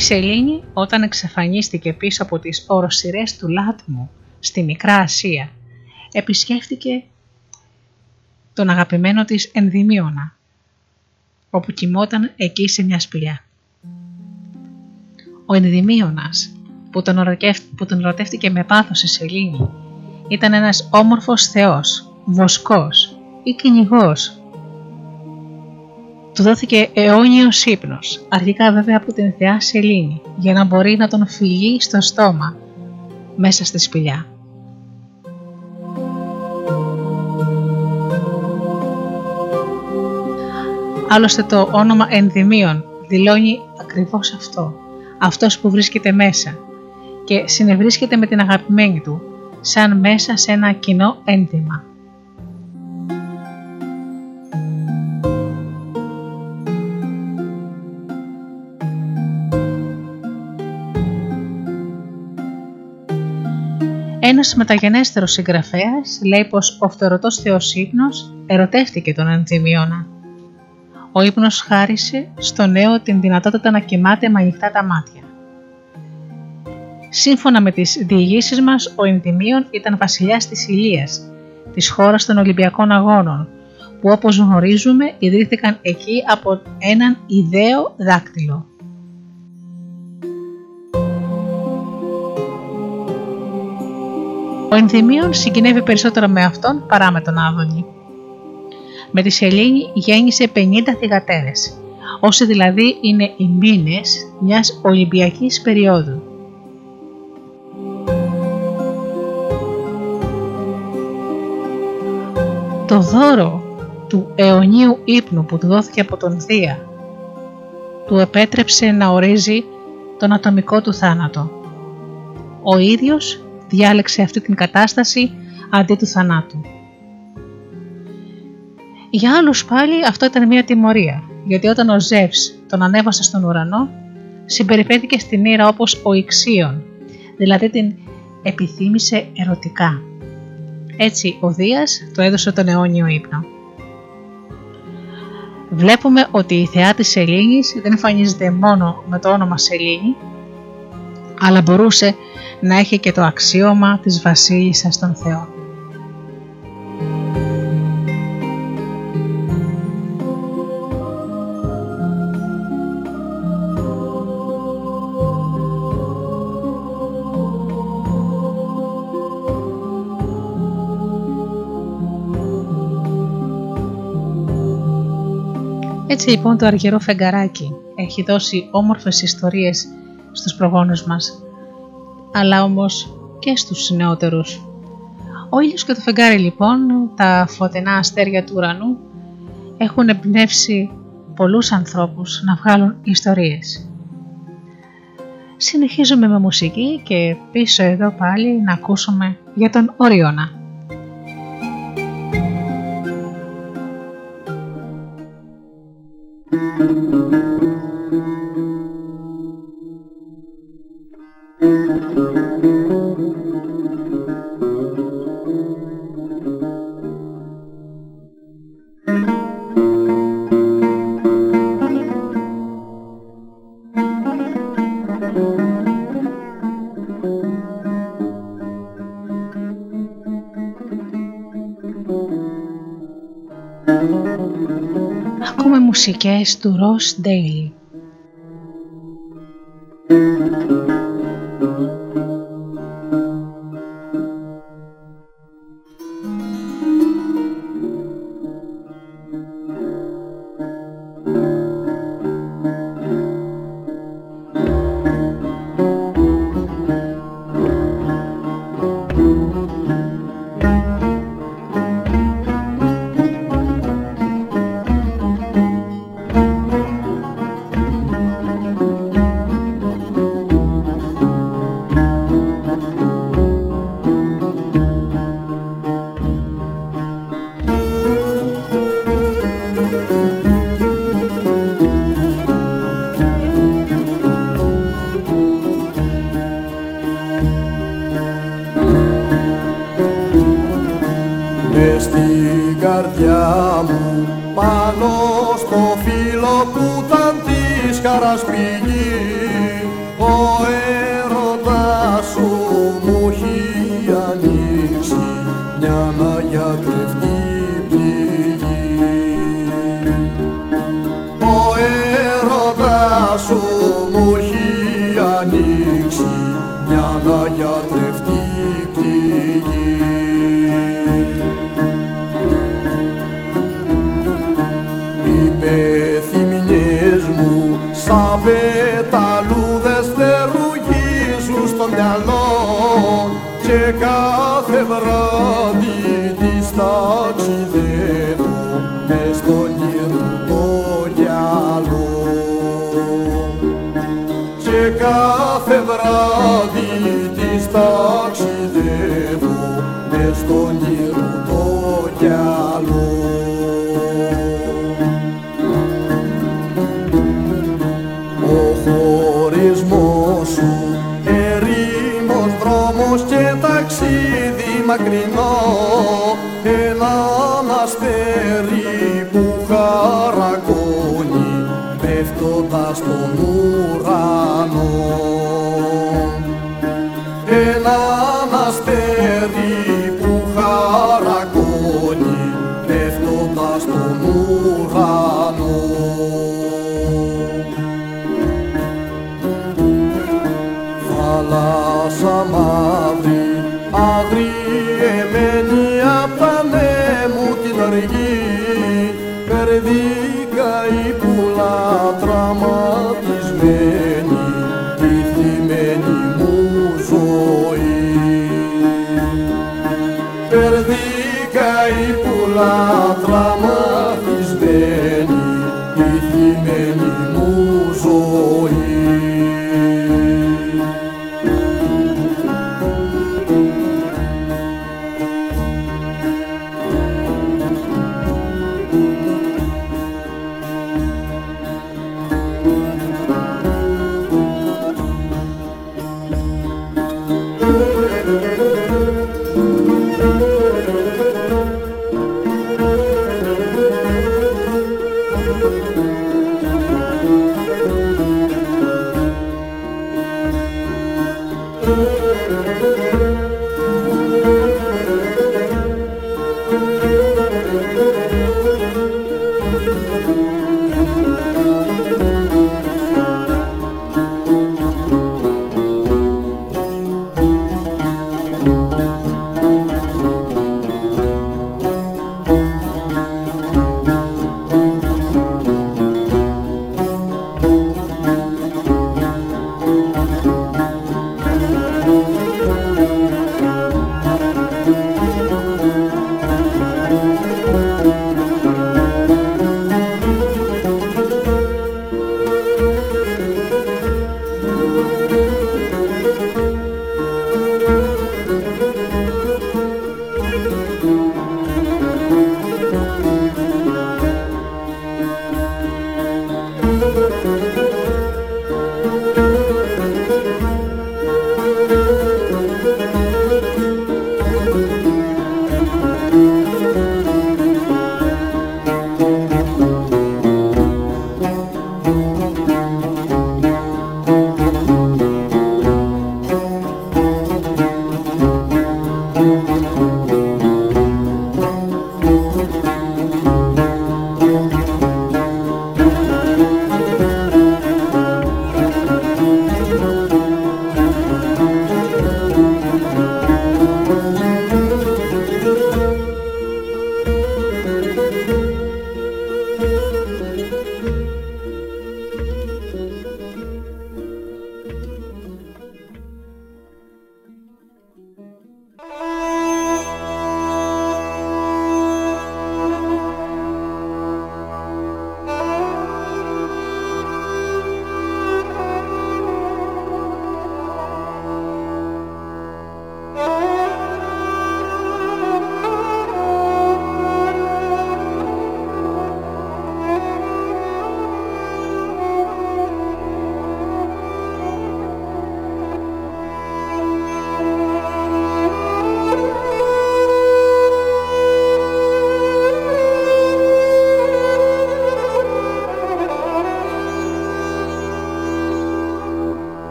Σελήνη όταν εξαφανίστηκε πίσω από τις οροσυρές του Λάτμου στη Μικρά Ασία επισκέφτηκε τον αγαπημένο της Ενδημίωνα όπου κοιμόταν εκεί σε μια σπηλιά. Ο Ενδημίωνας που τον, που τον ερωτεύτηκε με πάθος η Σελήνη ήταν ένας όμορφος θεός, βοσκός ή κυνηγός του δόθηκε αιώνιος ύπνος, αρχικά βέβαια από την θεά Σελήνη, για να μπορεί να τον φιλεί στο στόμα, μέσα στη σπηλιά. Άλλωστε το όνομα ενδυμίων δηλώνει ακριβώς αυτό, αυτός που βρίσκεται μέσα και συνευρίσκεται με την αγαπημένη του, σαν μέσα σε ένα κοινό ένδυμα. Ένας μεταγενέστερος συγγραφέας λέει πως ο φτερωτός θεός ύπνος ερωτεύτηκε τον Αντιμιώνα. Ο ύπνος χάρισε στο νέο την δυνατότητα να κοιμάται με ανοιχτά τα μάτια. Σύμφωνα με τις διηγήσεις μας, ο Ενδημίων ήταν βασιλιάς της Ηλίας, της χώρας των Ολυμπιακών Αγώνων, που όπως γνωρίζουμε ιδρύθηκαν εκεί από έναν ιδέο δάκτυλο. Ο Ενθυμίων συγκινεύει περισσότερο με αυτόν παρά με τον Άδωνη. Με τη Σελήνη γέννησε 50 θυγατέρες, όσοι δηλαδή είναι οι μήνες μιας Ολυμπιακής περίοδου. Το δώρο του αιωνίου ύπνου που του δόθηκε από τον Δία του επέτρεψε να ορίζει τον ατομικό του θάνατο. Ο ίδιος διάλεξε αυτή την κατάσταση αντί του θανάτου. Για άλλους πάλι αυτό ήταν μια τιμωρία, γιατί όταν ο Ζεύς τον ανέβασε στον ουρανό, συμπεριφέρθηκε στην ήρα όπως ο Ιξίων, δηλαδή την επιθύμησε ερωτικά. Έτσι ο Δίας το έδωσε τον αιώνιο ύπνο. Βλέπουμε ότι η θεά της Σελήνης δεν εμφανίζεται μόνο με το όνομα Σελήνη, αλλά μπορούσε να έχει και το αξίωμα της βασίλισσας των θεών. Έτσι λοιπόν το αργυρό φεγγαράκι έχει δώσει όμορφες ιστορίες στους προγόνους μας αλλά όμως και στους νεότερους. Ο ήλιος και το φεγγάρι λοιπόν, τα φωτεινά αστέρια του ουρανού, έχουν εμπνεύσει πολλούς ανθρώπους να βγάλουν ιστορίες. Συνεχίζουμε με μουσική και πίσω εδώ πάλι να ακούσουμε για τον Οριώνα. Μουσικές του Ross Daily. το πας στον ουρανό.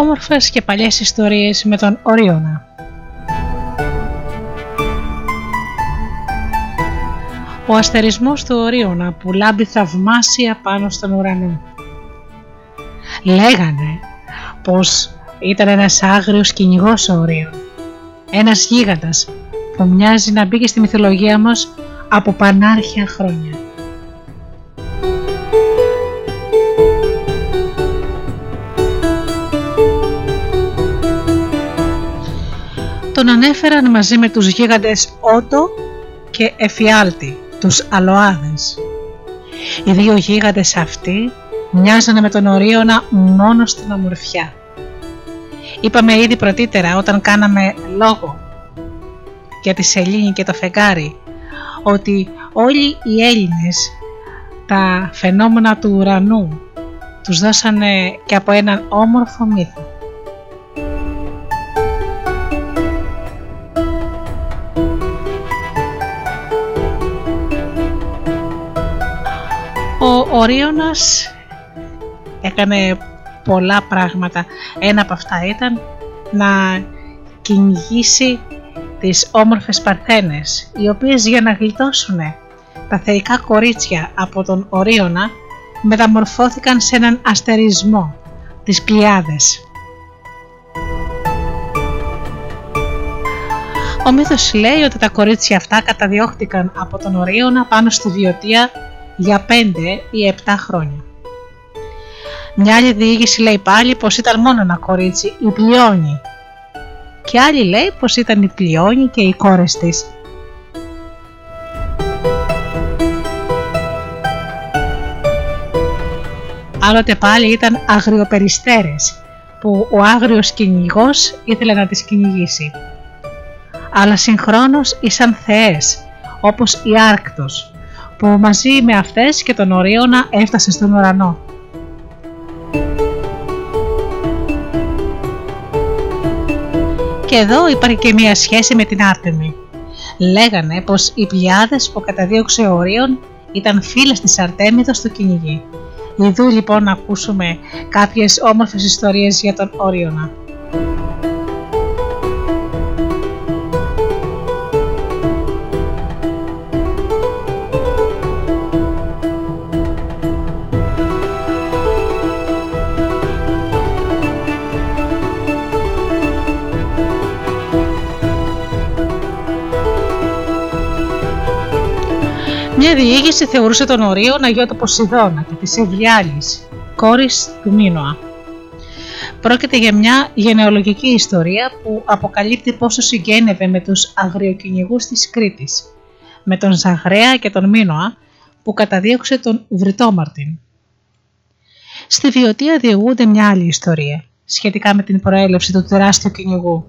Όμορφες και παλιές ιστορίες με τον Ορίωνα. Ο αστερισμός του Ορίωνα που λάμπει θαυμάσια πάνω στον ουρανό. Λέγανε πως ήταν ένας άγριος κυνηγός ο Ορίων. Ένας γίγαντας που μοιάζει να μπήκε στη μυθολογία μας από πανάρχια χρόνια. Ανέφεραν μαζί με τους γίγαντες Ότο και Εφιάλτη, τους Αλοάδες. Οι δύο γίγαντες αυτοί μοιάζανε με τον Ορίωνα μόνο στην ομορφιά. Είπαμε ήδη πρωτήτερα όταν κάναμε λόγο για τη Σελήνη και το φεγγάρι ότι όλοι οι Έλληνες τα φαινόμενα του ουρανού τους δώσανε και από έναν όμορφο μύθο. Ορίωνας έκανε πολλά πράγματα. Ένα από αυτά ήταν να κυνηγήσει τις όμορφες παρθένες, οι οποίες για να γλιτώσουν τα θεϊκά κορίτσια από τον Ορίωνα μεταμορφώθηκαν σε έναν αστερισμό, τις Πλιάδες. Ο μύθος λέει ότι τα κορίτσια αυτά καταδιώχτηκαν από τον Ορίωνα πάνω στη Βιωτία για 5 ή 7 χρόνια. Μια άλλη διήγηση λέει πάλι πως ήταν μόνο ένα κορίτσι, η Πλειώνη. Και άλλη λέει πως ήταν η Πλειώνη και οι κόρες της. Άλλοτε πάλι ήταν αγριοπεριστέρες που ο άγριος κυνηγός ήθελε να τις κυνηγήσει. Αλλά συγχρόνως ήσαν θεές όπως η Άρκτος που μαζί με αυτές και τον Ορίωνα έφτασε στον ουρανό. Και εδώ υπάρχει και μία σχέση με την Άρτεμη. Λέγανε πως οι πλιάδες που καταδίωξε ο Ορίων ήταν φίλες της Αρτέμιδος στο κυνηγή. Ιδού λοιπόν να ακούσουμε κάποιες όμορφες ιστορίες για τον Όριονα. Διήγηση θεωρούσε τον Ορίωνα γιο του Ποσειδώνα και της Ευγιάλης, κόρης του Μίνωα. Πρόκειται για μια γενεολογική ιστορία που αποκαλύπτει πόσο συγγένευε με τους αγριοκυνηγούς της Κρήτης, με τον Ζαγρέα και τον Μίνωα που καταδίωξε τον Βρυτόμαρτιν. Στη Βιωτία διηγούνται μια άλλη ιστορία σχετικά με την προέλευση του τεράστιου κυνηγού.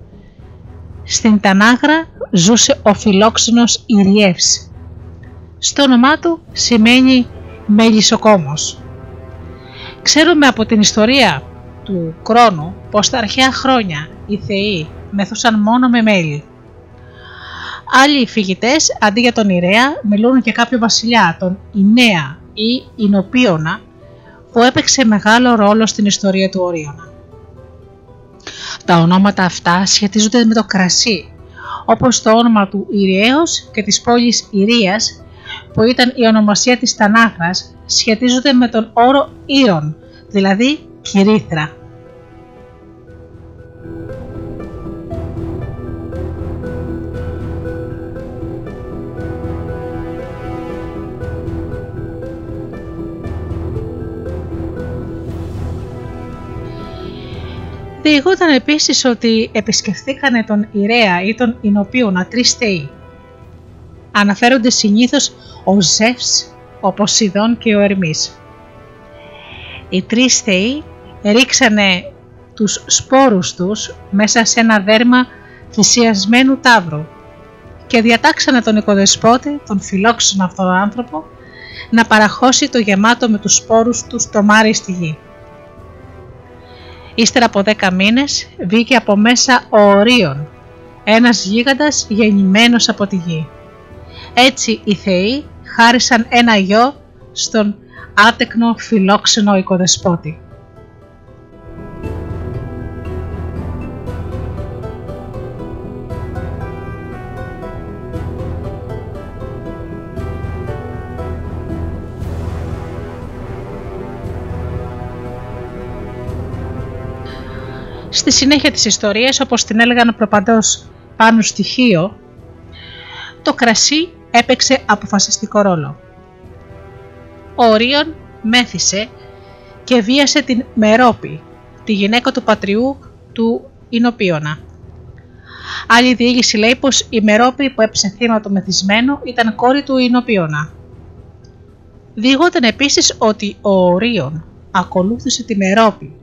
Στην Τανάγρα ζούσε ο φιλόξενος Ιριεύς, στο όνομά του σημαίνει μελισσοκόμος. Ξέρουμε από την ιστορία του χρόνου πως τα αρχαία χρόνια οι θεοί μεθούσαν μόνο με μέλι. Άλλοι φυγητέ αντί για τον Ιρέα μιλούν για κάποιο βασιλιά, τον Ινέα ή Ινοπίωνα που έπαιξε μεγάλο ρόλο στην ιστορία του Ορίωνα. Τα ονόματα αυτά σχετίζονται με το κρασί, όπως το όνομα του Ιρέως και της πόλης Ηρίας που ήταν η ονομασία της Τανάχρας, σχετίζονται με τον όρο Ήρων, δηλαδή κυρίθρα. Διηγούταν επίσης ότι επισκεφθήκανε τον Ιρέα ή τον Ινοπίωνα τρεις θεοί. Αναφέρονται συνήθως ο Ζεύς, ο Ποσειδών και ο Ερμής. Οι τρεις θεοί ρίξανε τους σπόρους τους μέσα σε ένα δέρμα θυσιασμένου τάβρου και διατάξανε τον οικοδεσπότη, τον φιλόξενο αυτόν άνθρωπο, να παραχώσει το γεμάτο με τους σπόρους τους στο μάρι στη γη. Ύστερα από δέκα μήνες βγήκε από μέσα ο Ορίων, ένας γίγαντας γεννημένος από τη γη. Έτσι οι θεοί χάρισαν ένα γιο στον άτεκνο φιλόξενο οικοδεσπότη. Στη συνέχεια της ιστορίας, όπως την έλεγαν προπαντός πάνω στοιχείο, το κρασί έπαιξε αποφασιστικό ρόλο. Ο Ορίων μέθησε και βίασε την Μερόπη, τη γυναίκα του πατριού του Ινοπίωνα. Άλλη διήγηση λέει πως η Μερόπη που έπεσε θύμα του μεθυσμένου ήταν κόρη του Ινοπίωνα. Διηγόταν επίσης ότι ο Ορίων ακολούθησε τη Μερόπη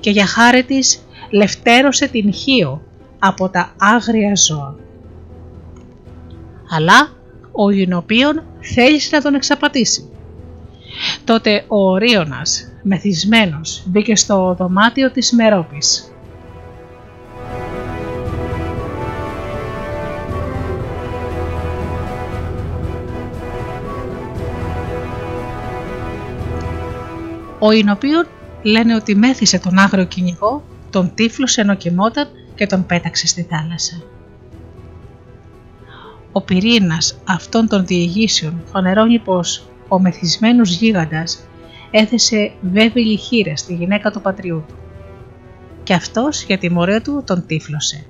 και για χάρη της λευτέρωσε την Χίο από τα άγρια ζώα. Αλλά ο Ινοπίων θέλησε να τον εξαπατήσει. Τότε ο Ορίωνας, μεθυσμένος, μπήκε στο δωμάτιο της Μερόπης. Ο Ινοπίων λένε ότι μέθησε τον άγριο κυνηγό, τον τύφλωσε ενώ κοιμόταν και τον πέταξε στη θάλασσα. Ο πυρήνας αυτών των διηγήσεων φανερώνει πως ο μεθυσμένος γίγαντας έθεσε βέβαιη χείρα στη γυναίκα του πατριού του και αυτός για τιμωρία του τον τύφλωσε.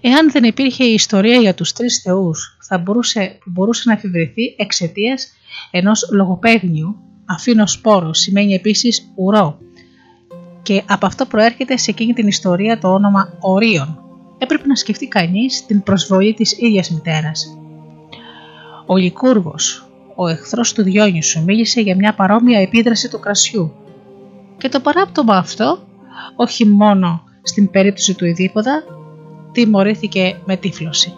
Εάν δεν υπήρχε η ιστορία για τους τρεις θεούς, θα μπορούσε, μπορούσε να εφηβρεθεί εξαιτίας ενός λογοπαίγνιου, αφήνω σπόρο σημαίνει επίσης ουρό, και από αυτό προέρχεται σε εκείνη την ιστορία το όνομα Ορίων. Έπρεπε να σκεφτεί κανείς την προσβολή της ίδιας μητέρας. Ο Λικούργος, ο εχθρός του Διόνυσου, μίλησε για μια παρόμοια επίδραση του κρασιού. Και το παράπτωμα αυτό, όχι μόνο στην περίπτωση του Ιδίποδα, τιμωρήθηκε με τύφλωση.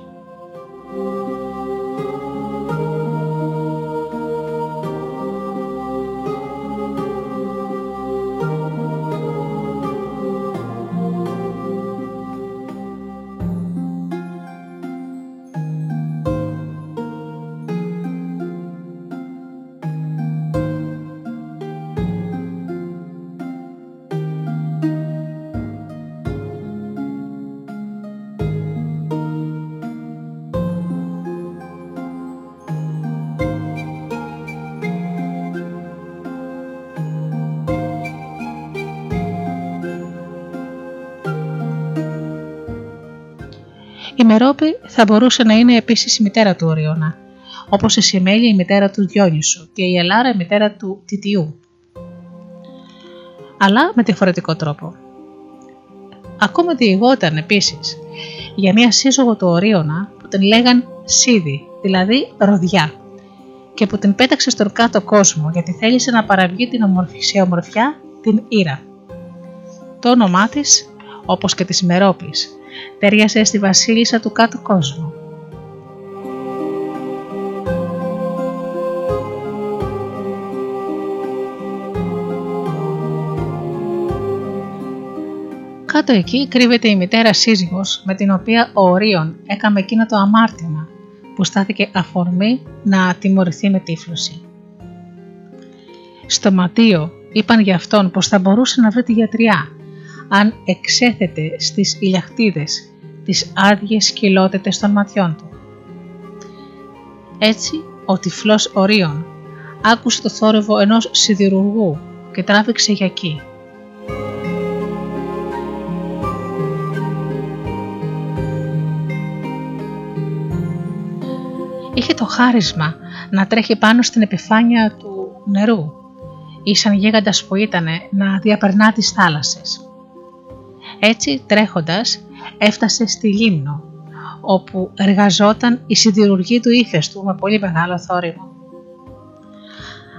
Μερόπη θα μπορούσε να είναι επίσης η μητέρα του Οριώνα, όπως η Σιμέλη η μητέρα του Διόνυσου και η Ελάρα η μητέρα του Τιτιού. Αλλά με διαφορετικό τρόπο. Ακόμα διηγόταν επίσης για μια σύζυγο του Ορίωνα που την λέγαν Σίδη, δηλαδή Ροδιά, και που την πέταξε στον κάτω κόσμο γιατί θέλησε να παραβγεί την ομορφησία ομορφιά την Ήρα. Το όνομά της, όπως και της Μερόπης, τέριασε στη βασίλισσα του κάτω κόσμου. Κάτω εκεί κρύβεται η μητέρα σύζυγος με την οποία ο Ορίων έκαμε εκείνο το αμάρτημα που στάθηκε αφορμή να τιμωρηθεί με τύφλωση. Στο ματίο είπαν για αυτόν πως θα μπορούσε να βρει τη γιατριά αν εξέθετε στις ηλιαχτίδες τις άδειες κοιλότητες των ματιών του. Έτσι, ο τυφλός Ορίων άκουσε το θόρυβο ενός σιδηρουργού και τράβηξε για εκεί. Είχε το χάρισμα να τρέχει πάνω στην επιφάνεια του νερού ή σαν γίγαντας που ήτανε να διαπερνά τις θάλασσες. Έτσι τρέχοντας έφτασε στη Λίμνο, όπου εργαζόταν η σιδηρουργή του ύφεστου με πολύ μεγάλο θόρυβο.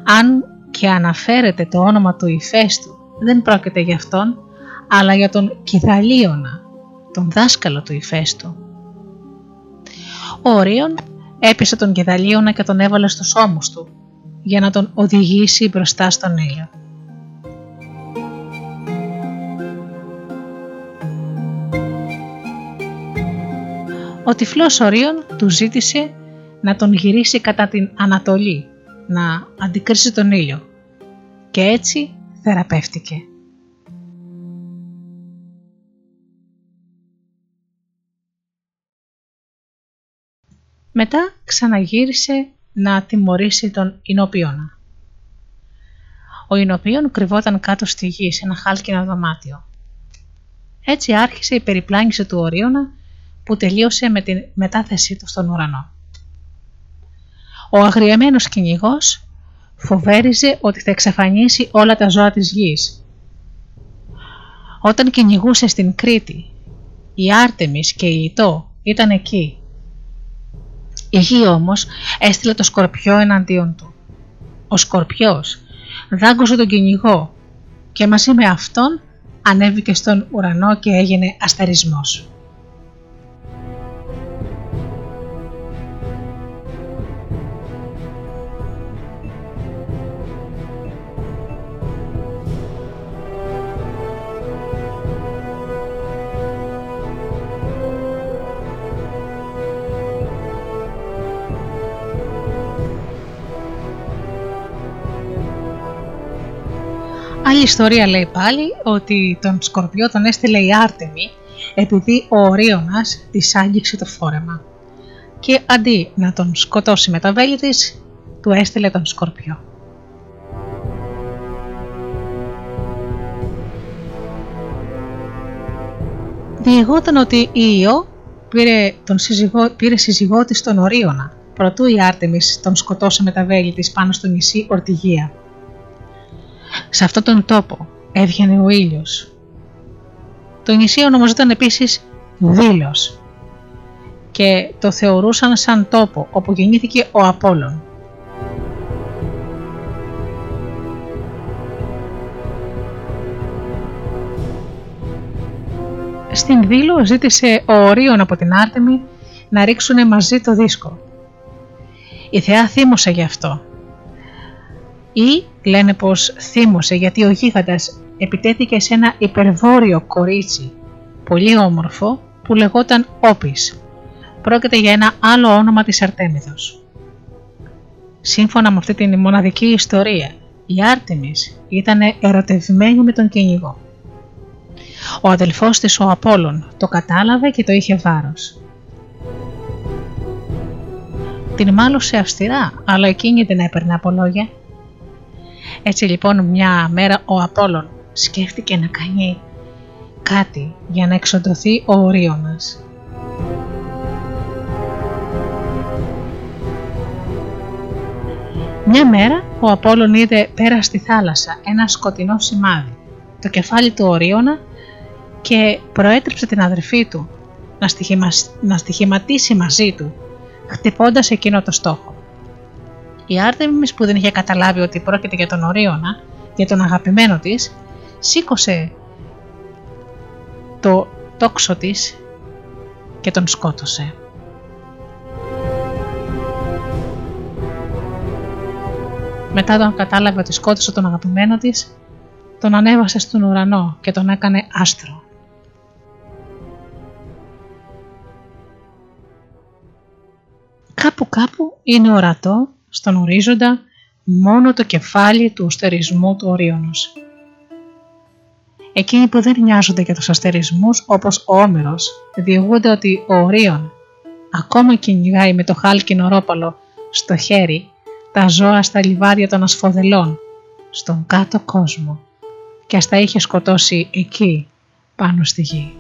Αν και αναφέρεται το όνομα του ηφαίστου, δεν πρόκειται για αυτόν, αλλά για τον Κιδαλίωνα, τον δάσκαλο του ηφαίστου. Ο Ορίων έπεισε τον Κιδαλίωνα και τον έβαλε στους ώμους του, για να τον οδηγήσει μπροστά στον ήλιο. Ο τυφλός Ορίων του ζήτησε να τον γυρίσει κατά την Ανατολή, να αντικρίσει τον ήλιο και έτσι θεραπεύτηκε. Μετά ξαναγύρισε να τιμωρήσει τον Ινοπίωνα. Ο Ινοπίων κρυβόταν κάτω στη γη σε ένα χάλκινο δωμάτιο. Έτσι άρχισε η περιπλάνηση του Ορίωνα που τελείωσε με την μετάθεσή του στον ουρανό. Ο αγριεμένος κυνηγός φοβέριζε ότι θα εξαφανίσει όλα τα ζώα της γης. Όταν κυνηγούσε στην Κρήτη, η Άρτεμις και η Ιτώ ήταν εκεί. Η γη όμως έστειλε το σκορπιό εναντίον του. Ο σκορπιός δάγκωσε τον κυνηγό και μαζί με αυτόν ανέβηκε στον ουρανό και έγινε αστερισμός. Άλλη ιστορία λέει πάλι ότι τον Σκορπιό τον έστειλε η Άρτεμι επειδή ο Ορίωνας της άγγιξε το φόρεμα και αντί να τον σκοτώσει με τα βέλη της, του έστειλε τον Σκορπιό. Διηγόταν ότι η Ιω πήρε, τον σύζυγό, πήρε σύζυγό της τον Ορίωνα, προτού η Άρτεμις τον σκοτώσει με τα βέλη της πάνω στο νησί Ορτιγία. Σε αυτόν τον τόπο έβγαινε ο ήλιος. Το νησί ονομαζόταν επίσης Δήλος και το θεωρούσαν σαν τόπο όπου γεννήθηκε ο Απόλλων. Στην Δήλο ζήτησε ο Ορίων από την Άρτεμη να ρίξουν μαζί το δίσκο. Η θεά θύμωσε γι' αυτό ή λένε πως θύμωσε γιατί ο γίγαντας επιτέθηκε σε ένα υπερβόρειο κορίτσι, πολύ όμορφο, που λεγόταν Όπης. Πρόκειται για ένα άλλο όνομα της Αρτέμιδος. Σύμφωνα με αυτή την μοναδική ιστορία, η Άρτεμις ήταν ερωτευμένη με τον κυνηγό. Ο αδελφός της ο Απόλλων το κατάλαβε και το είχε βάρος. Την μάλωσε αυστηρά, αλλά εκείνη δεν έπαιρνε από λόγια έτσι λοιπόν μια μέρα ο Απόλλων σκέφτηκε να κάνει κάτι για να εξοντωθεί ο Ορίωνας. Μια μέρα ο Απόλλων είδε πέρα στη θάλασσα ένα σκοτεινό σημάδι, το κεφάλι του Ορίωνα και προέτρεψε την αδερφή του να, να στοιχηματίσει μαζί του, χτυπώντας εκείνο το στόχο. Η Άρτεμις που δεν είχε καταλάβει ότι πρόκειται για τον Ορίωνα, για τον αγαπημένο της, σήκωσε το τόξο της και τον σκότωσε. Μετά τον κατάλαβε ότι σκότωσε τον αγαπημένο της, τον ανέβασε στον ουρανό και τον έκανε άστρο. Κάπου κάπου είναι ορατό στον ορίζοντα μόνο το κεφάλι του αστερισμού του Ορίωνος. Εκείνοι που δεν νοιάζονται για τους αστερισμούς όπως ο Όμηρος διηγούνται ότι ο Ορίων ακόμα κυνηγάει με το χάλκινο ρόπαλο στο χέρι τα ζώα στα λιβάδια των ασφοδελών στον κάτω κόσμο και ας τα είχε σκοτώσει εκεί πάνω στη γη.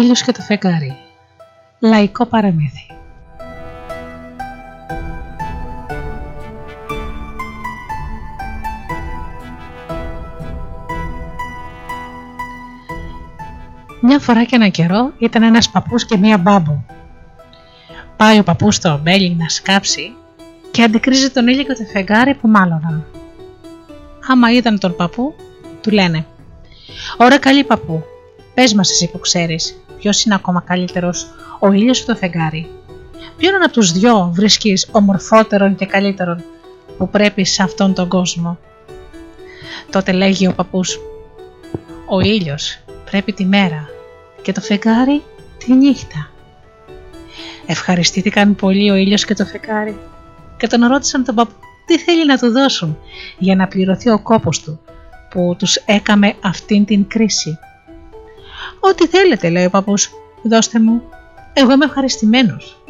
Ήλιος και το φεγγάρι. Λαϊκό παραμύθι. Μια φορά και ένα καιρό ήταν ένας παππούς και μία μπάμπο. Πάει ο παππούς στο μπέλι να σκάψει και αντικρίζει τον ήλιο και το φεγγάρι που μάλωναν. Άμα είδαν τον παππού, του λένε «Ωρα καλή παππού, πες μας εσύ που ξέρεις, ποιος είναι ακόμα καλύτερος, ο ήλιος ή το φεγγάρι. Ποιον από τους δυο βρίσκεις ομορφότερον και καλύτερον που πρέπει σε αυτόν τον κόσμο». Τότε λέγει ο παππούς «Ο ήλιος πρέπει τη μέρα και το φεγγάρι τη νύχτα». Ευχαριστήθηκαν πολύ ο ήλιος και το φεγγάρι και τον ρώτησαν τον παππού τι θέλει να του δώσουν για να πληρωθεί ο κόπος του που τους έκαμε αυτήν την κρίση; «Ό,τι θέλετε», λέει ο παππούς, «δώστε μου, εγώ είμαι ευχαριστημένος».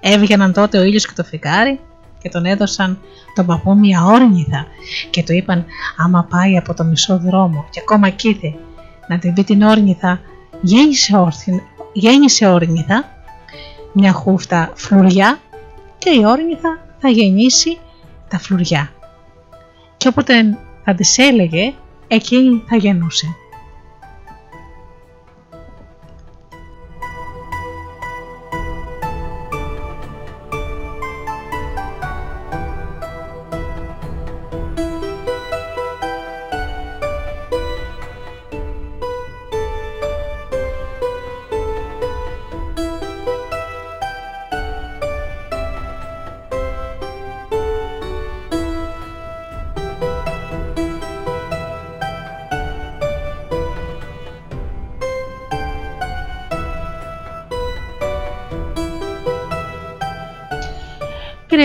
Έβγαιναν τότε ο ήλιος και το φεγγάρι και τον έδωσαν τον παππού μια όρνηθα και του είπαν άμα πάει από το μισό δρόμο και ακόμα κοίθε να την δει την όρνηθα γέννησε, όρθιν, γέννησε όρνηθα μια χούφτα φλουριά και η όρνηθα θα γεννήσει τα φλουριά. Και όποτε θα της έλεγε, εκείνη θα γεννούσε.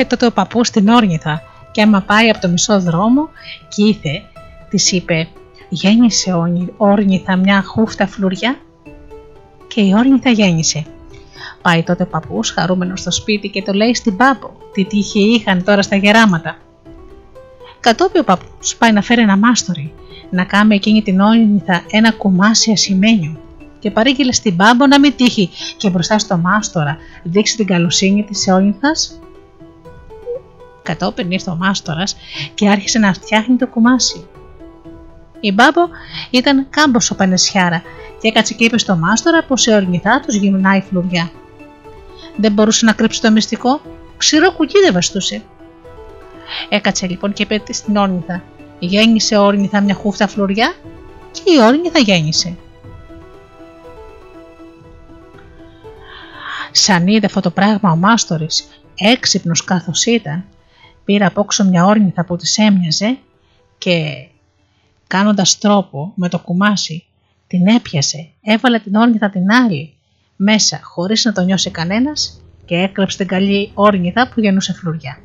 Πήρε τότε ο παππούς στην όρνηθα και άμα πάει από το μισό δρόμο και ήθε, της είπε «Γέννησε όρνηθα μια χούφτα φλουριά» και η όρνηθα γέννησε. Πάει τότε ο παππούς χαρούμενος στο σπίτι και το λέει στην πάμπο τι τύχη είχαν τώρα στα γεράματα. Κατόπιν ο παππούς πάει να φέρει ένα μάστορι, να κάνει εκείνη την όρνηθα ένα κουμάσι ασημένιο και παρήγγειλε στην πάμπο να μην τύχει και μπροστά στο μάστορα δείξει την καλοσύνη της όρνηθας Κατόπιν ήρθε ο μάστορας και άρχισε να φτιάχνει το κουμάσι. Η μπάμπο ήταν κάμποσο πανεσιάρα και έκατσε και είπε στο μάστορα πως σε ορνηθά τους γυμνάει φλουριά. Δεν μπορούσε να κρύψει το μυστικό, ξηρό κουκί δεν βαστούσε. Έκατσε λοιπόν και είπε στην όρνηθα: Γέννησε όρνηθα μια χούφτα φλουριά και η όρνηθα γέννησε. Σαν είδε αυτό το πράγμα ο μάστορης, έξυπνος καθώς ήταν, πήρε απόξω μια όρνηθα που της έμοιαζε και κάνοντας τρόπο με το κουμάσι την έπιασε, έβαλε την όρνηθα την άλλη μέσα χωρίς να το νιώσει κανένας και έκλεψε την καλή όρνηθα που γεννούσε φλουριά.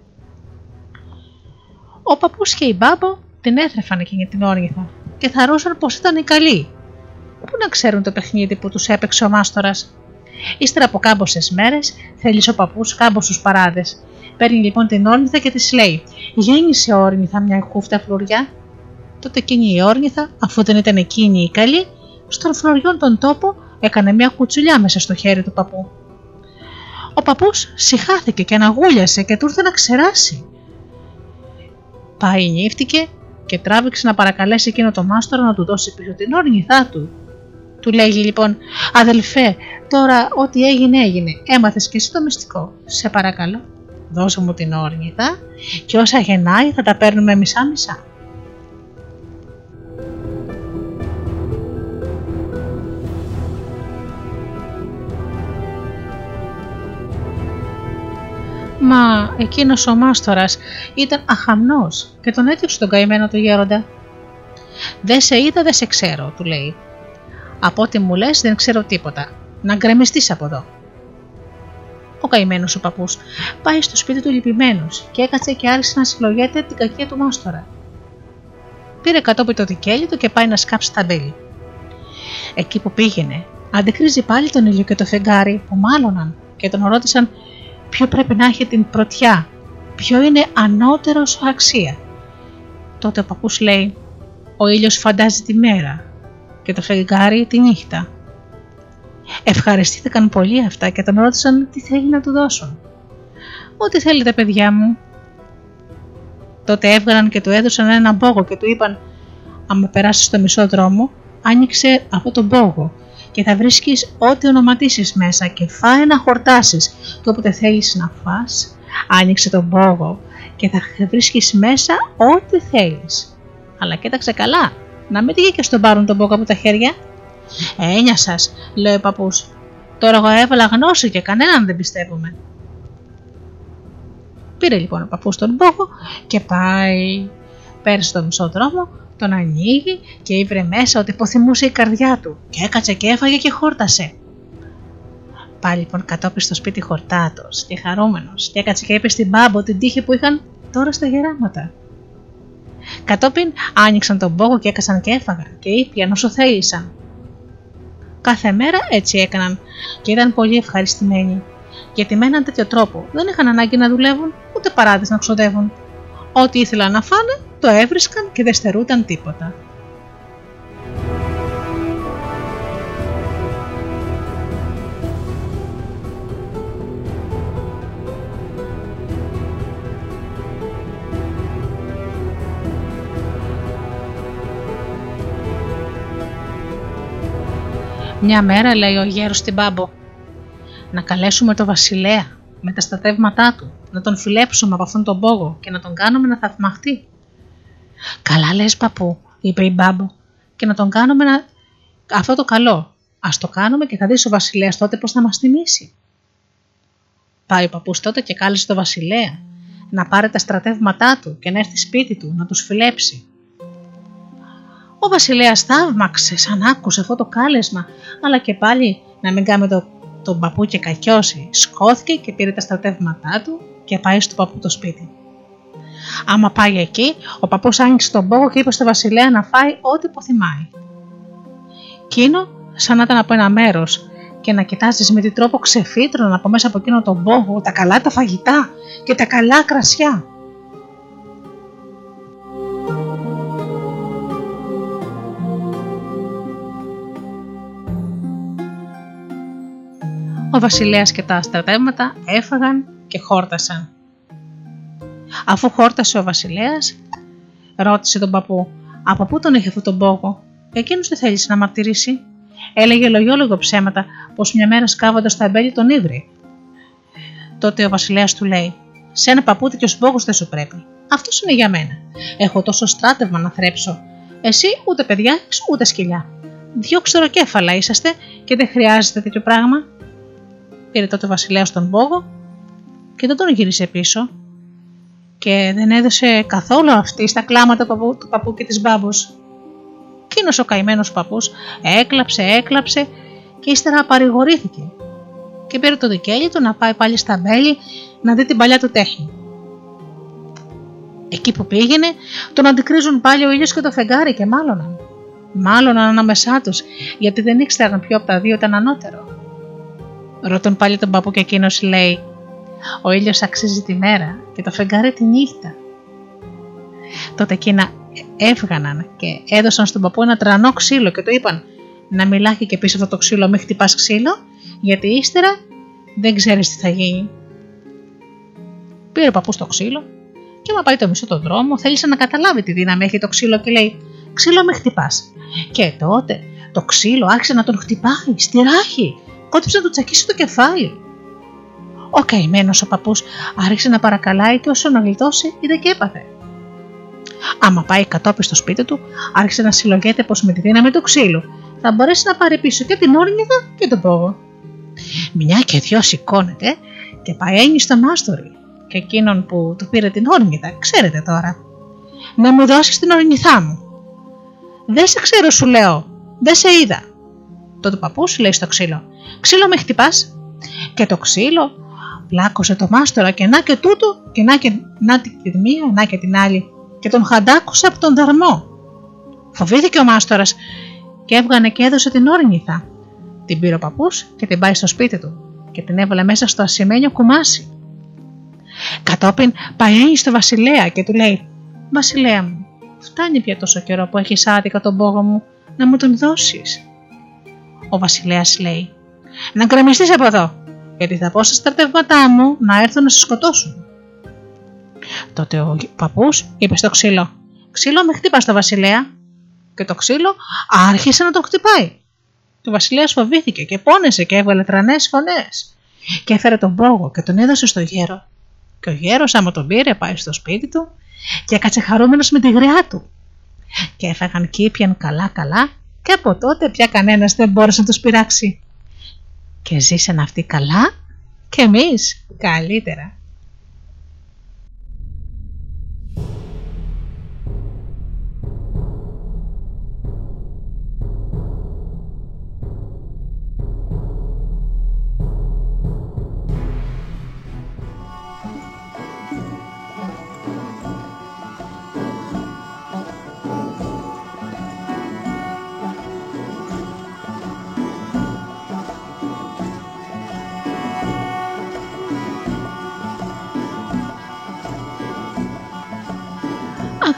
Ο παππούς και η μπάμπο την έθρεφαν εκείνη την όρνηθα και θαρούσαν πως ήταν η καλή. Πού να ξέρουν το παιχνίδι που τους έπαιξε ο μάστορας; Ύστερα από κάμποσες μέρες θέλησε ο παππούς κάμποσους παράδες Παίρνει λοιπόν την όρνηθα και της λέει: Γέννησε όρνηθα μια χούφτα φλουριά. Τότε εκείνη η όρνηθα, αφού δεν ήταν εκείνη η καλή, στον φλωριόν τον τόπο έκανε μια κουτσουλιά μέσα στο χέρι του παππού. Ο παππούς συχάθηκε και αναγούλιασε και του ήρθε να ξεράσει. Πάει νύφτηκε και τράβηξε να παρακαλέσει εκείνο το μάστορα να του δώσει πίσω την όρνηθά του. Του λέγει λοιπόν, αδελφέ, τώρα ό,τι έγινε έγινε, έμαθες και εσύ το μυστικό, σε παρακαλώ δώσε μου την όρνηθα και όσα γεννάει θα τα παίρνουμε μισά-μισά. Μα εκείνος ο μάστορας ήταν αχαμνός και τον έδιωξε τον καημένο του γέροντα. «Δεν σε είδα, δεν σε ξέρω», του λέει. «Από ό,τι μου λες δεν ξέρω τίποτα. Να γκρεμιστείς από εδώ». Ο καημένος ο παππούς πάει στο σπίτι του λυπημένος και έκατσε και άρχισε να συλλογέται την κακία του μάστορα. Πήρε κατόπιν το δικέλι του και πάει να σκάψει τα μπέλη. Εκεί που πήγαινε, αντικρίζει πάλι τον ήλιο και το φεγγάρι που μάλωναν και τον ρώτησαν ποιο πρέπει να έχει την πρωτιά, ποιο είναι ανώτερος αξία. Τότε ο παππούς λέει: Ο ήλιος φαντάζει τη μέρα και το φεγγάρι τη νύχτα. Ευχαριστήθηκαν πολύ αυτά και τον ρώτησαν τι θέλει να του δώσουν. Ό,τι θέλετε παιδιά μου. Τότε έβγαλαν και του έδωσαν ένα μπόγο και του είπαν «Άμα περάσεις στο μισό δρόμο, άνοιξε αυτό τον μπόγο και θα βρίσκεις ό,τι ονοματίσεις μέσα και φάε να χορτάσεις και όποτε θέλεις να φας, άνοιξε τον μπόγο και θα βρίσκεις μέσα ό,τι θέλεις. Αλλά κοίταξε καλά, να μην τύχει και στον πάρουν τον μπόγο από τα χέρια. Ένια σας, λέει ο παππούς. Τώρα εγώ έβαλα γνώση και κανέναν δεν πιστεύουμε. Πήρε λοιπόν ο παππούς τον μπόγο και πάει. Πέρασε το μισό δρόμο, τον ανοίγει και ήβρε μέσα ότι υποθυμούσε η καρδιά του και έκατσε και έφαγε και χόρτασε. Πάλι λοιπόν κατόπι στο σπίτι χορτάτος και χαρούμενος και έκατσε και είπε στην μπάμπο την τύχη που είχαν τώρα στα γεράματα. Κατόπιν άνοιξαν τον πόγο και έκασαν και έφαγαν και ήπιαν όσο θέλησαν. Κάθε μέρα έτσι έκαναν και ήταν πολύ ευχαριστημένοι γιατί με έναν τέτοιο τρόπο δεν είχαν ανάγκη να δουλεύουν ούτε παράδειγμα να ξοδεύουν. Ό,τι ήθελαν να φάνε το έβρισκαν και δεν στερούταν τίποτα. Μια μέρα λέει ο γέρος στην Πάμπο «Να καλέσουμε το βασιλέα με τα στατεύματά του, να τον φιλέψουμε από αυτόν τον πόγο και να τον κάνουμε να θαυμαχτεί». «Καλά λες παππού», είπε η Μπάμπο, «και να τον κάνουμε να... αυτό το καλό. Ας το κάνουμε και θα δεις ο βασιλέας τότε πώς θα μας τιμήσει». Πάει ο παππούς τότε και κάλεσε το βασιλέα να πάρει τα στρατεύματά του και να έρθει σπίτι του να τους φιλέψει. Ο βασιλέας θαύμαξε σαν άκουσε αυτό το κάλεσμα, αλλά και πάλι να μην κάνει το, τον παππού και κακιώσει. Σκόθηκε και πήρε τα στρατεύματά του και πάει στο παππού το σπίτι. Άμα πάει εκεί, ο παππούς άνοιξε τον πόγο και είπε στο βασιλέα να φάει ό,τι υποθυμάει. Κίνο, σαν να ήταν από ένα μέρος και να κοιτάζεις με τι τρόπο ξεφύτρωναν από μέσα από εκείνο τον πόγο τα καλά τα φαγητά και τα καλά κρασιά. Ο βασιλέας και τα στρατεύματα έφαγαν και χόρτασαν. Αφού χόρτασε ο βασιλέας, ρώτησε τον παππού από πού τον είχε αυτόν τον πόγο. Εκείνος δεν θέλησε να μαρτυρήσει. Έλεγε λογιόλογο ψέματα πως μια μέρα σκάβοντας τα εμπέλη τον ύβρι. Τότε ο βασιλέας του λέει: Σε ένα παππούτι και ο σπόγο δεν σου πρέπει. Αυτός είναι για μένα. Έχω τόσο στράτευμα να θρέψω. Εσύ ούτε παιδιά ούτε σκυλιά. Δυο ξεροκέφαλα είσαστε και δεν χρειάζεται τέτοιο πράγμα. Πήρε τότε ο βασιλέα τον πόγο και δεν τον γύρισε πίσω και δεν έδωσε καθόλου αυτή στα κλάματα του παππού και της μπάμπος. Εκείνο ο καημένο παππούς έκλαψε, έκλαψε και ύστερα παρηγορήθηκε και πήρε το δικαίωμα του να πάει πάλι στα μπέλη να δει την παλιά του τέχνη. Εκεί που πήγαινε τον αντικρίζουν πάλι ο ήλιος και το φεγγάρι και μάλλον. Μάλλον ανάμεσά τους, γιατί δεν ήξεραν ποιο από τα δύο ήταν ανώτερο. Ρωτούν πάλι τον παππού και εκείνος λέει ο ήλιος αξίζει τη μέρα και το φεγγάρι τη νύχτα. Τότε εκείνα έβγαναν και έδωσαν στον παππού ένα τρανό ξύλο και του είπαν να μιλάει και πίσω αυτό το ξύλο μην χτυπάς ξύλο γιατί ύστερα δεν ξέρεις τι θα γίνει. Πήρε ο παππούς το ξύλο και άμα πάει το μισό τον δρόμο θέλησε να καταλάβει τι δύναμη έχει το ξύλο και λέει ξύλο με χτυπάς. Και τότε το ξύλο άρχισε να τον χτυπάει στη ράχη, κότυψε να του τσακίσει το κεφάλι. Ο καημένο ο παππούς άρχισε να παρακαλάει και όσο να γλιτώσει είδε και έπαθε. Άμα πάει κατόπι στο σπίτι του, άρχισε να συλλογέται πως με τη δύναμη του ξύλου θα μπορέσει να πάρει πίσω και την όρνηθα και τον πόγο. Μια και δυο σηκώνεται και πάει ένι στο μάστορι και εκείνον που του πήρε την όρνηθα, ξέρετε τώρα. Να μου δώσει την όρνηθά μου. Δεν σε ξέρω, σου λέω. Δεν σε είδα. Τότε ο παππού λέει στο ξύλο: Ξύλο με χτυπάς. Και το ξύλο πλάκωσε το μάστορα και να και τούτο και να και να την μία, να και την άλλη και τον χαντάκωσε από τον δαρμό. Φοβήθηκε ο μάστορας και έβγανε και έδωσε την όρνηθα. Την πήρε ο παππούς και την πάει στο σπίτι του και την έβαλε μέσα στο ασημένιο κουμάσι. Κατόπιν πάει στο βασιλέα και του λέει «Βασιλέα μου, φτάνει πια τόσο καιρό που έχεις άδικα τον πόγο μου να μου τον δώσεις». Ο βασιλέας λέει να γκρεμιστείς από εδώ, γιατί θα πω στα στρατεύματά μου να έρθουν να σε σκοτώσουν. Τότε ο παππούς είπε στο ξύλο: Ξύλο, με χτύπα στο βασιλέα. Και το ξύλο άρχισε να τον χτυπάει. Το βασιλέας φοβήθηκε και πόνεσε και έβγαλε τρανές φωνές. Και έφερε τον πόγο και τον έδωσε στο γέρο. Και ο γέρος, άμα τον πήρε, πάει στο σπίτι του και έκατσε χαρούμενος με τη γριά του. Και έφαγαν κήπιαν καλά-καλά και από τότε πια κανένας δεν μπόρεσε να τους πειράξει. Και ζήσαν αυτοί καλά και εμείς καλύτερα.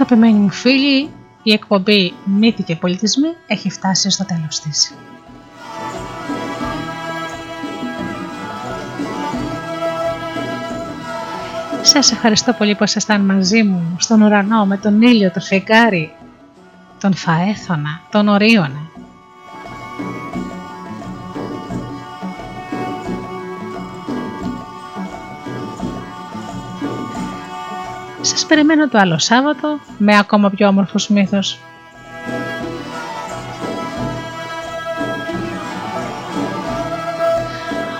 Αγαπημένοι μου φίλοι, η εκπομπή Μύθοι και Πολιτισμοί έχει φτάσει στο τέλος της. Σας ευχαριστώ πολύ που ήσασταν μαζί μου στον ουρανό με τον ήλιο, το φεγγάρι, τον φαέθωνα, τον ορίωνα. Σας περιμένω το άλλο Σάββατο με ακόμα πιο όμορφος μύθος.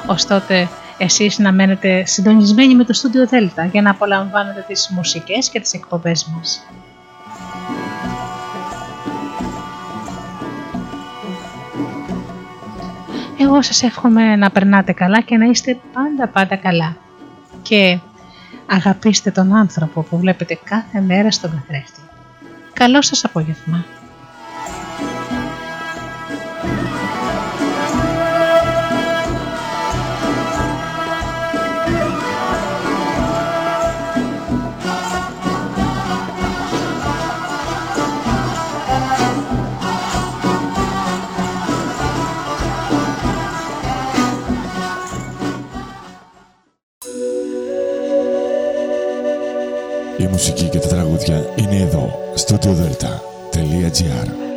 Ωστότε εσείς να μένετε συντονισμένοι με το Studio Delta για να απολαμβάνετε τις μουσικές και τις εκπομπές μας. Εγώ σας εύχομαι να περνάτε καλά και να είστε πάντα πάντα καλά. Και Αγαπήστε τον άνθρωπο που βλέπετε κάθε μέρα στον καθρέφτη. Καλό σας απόγευμα. Μουσική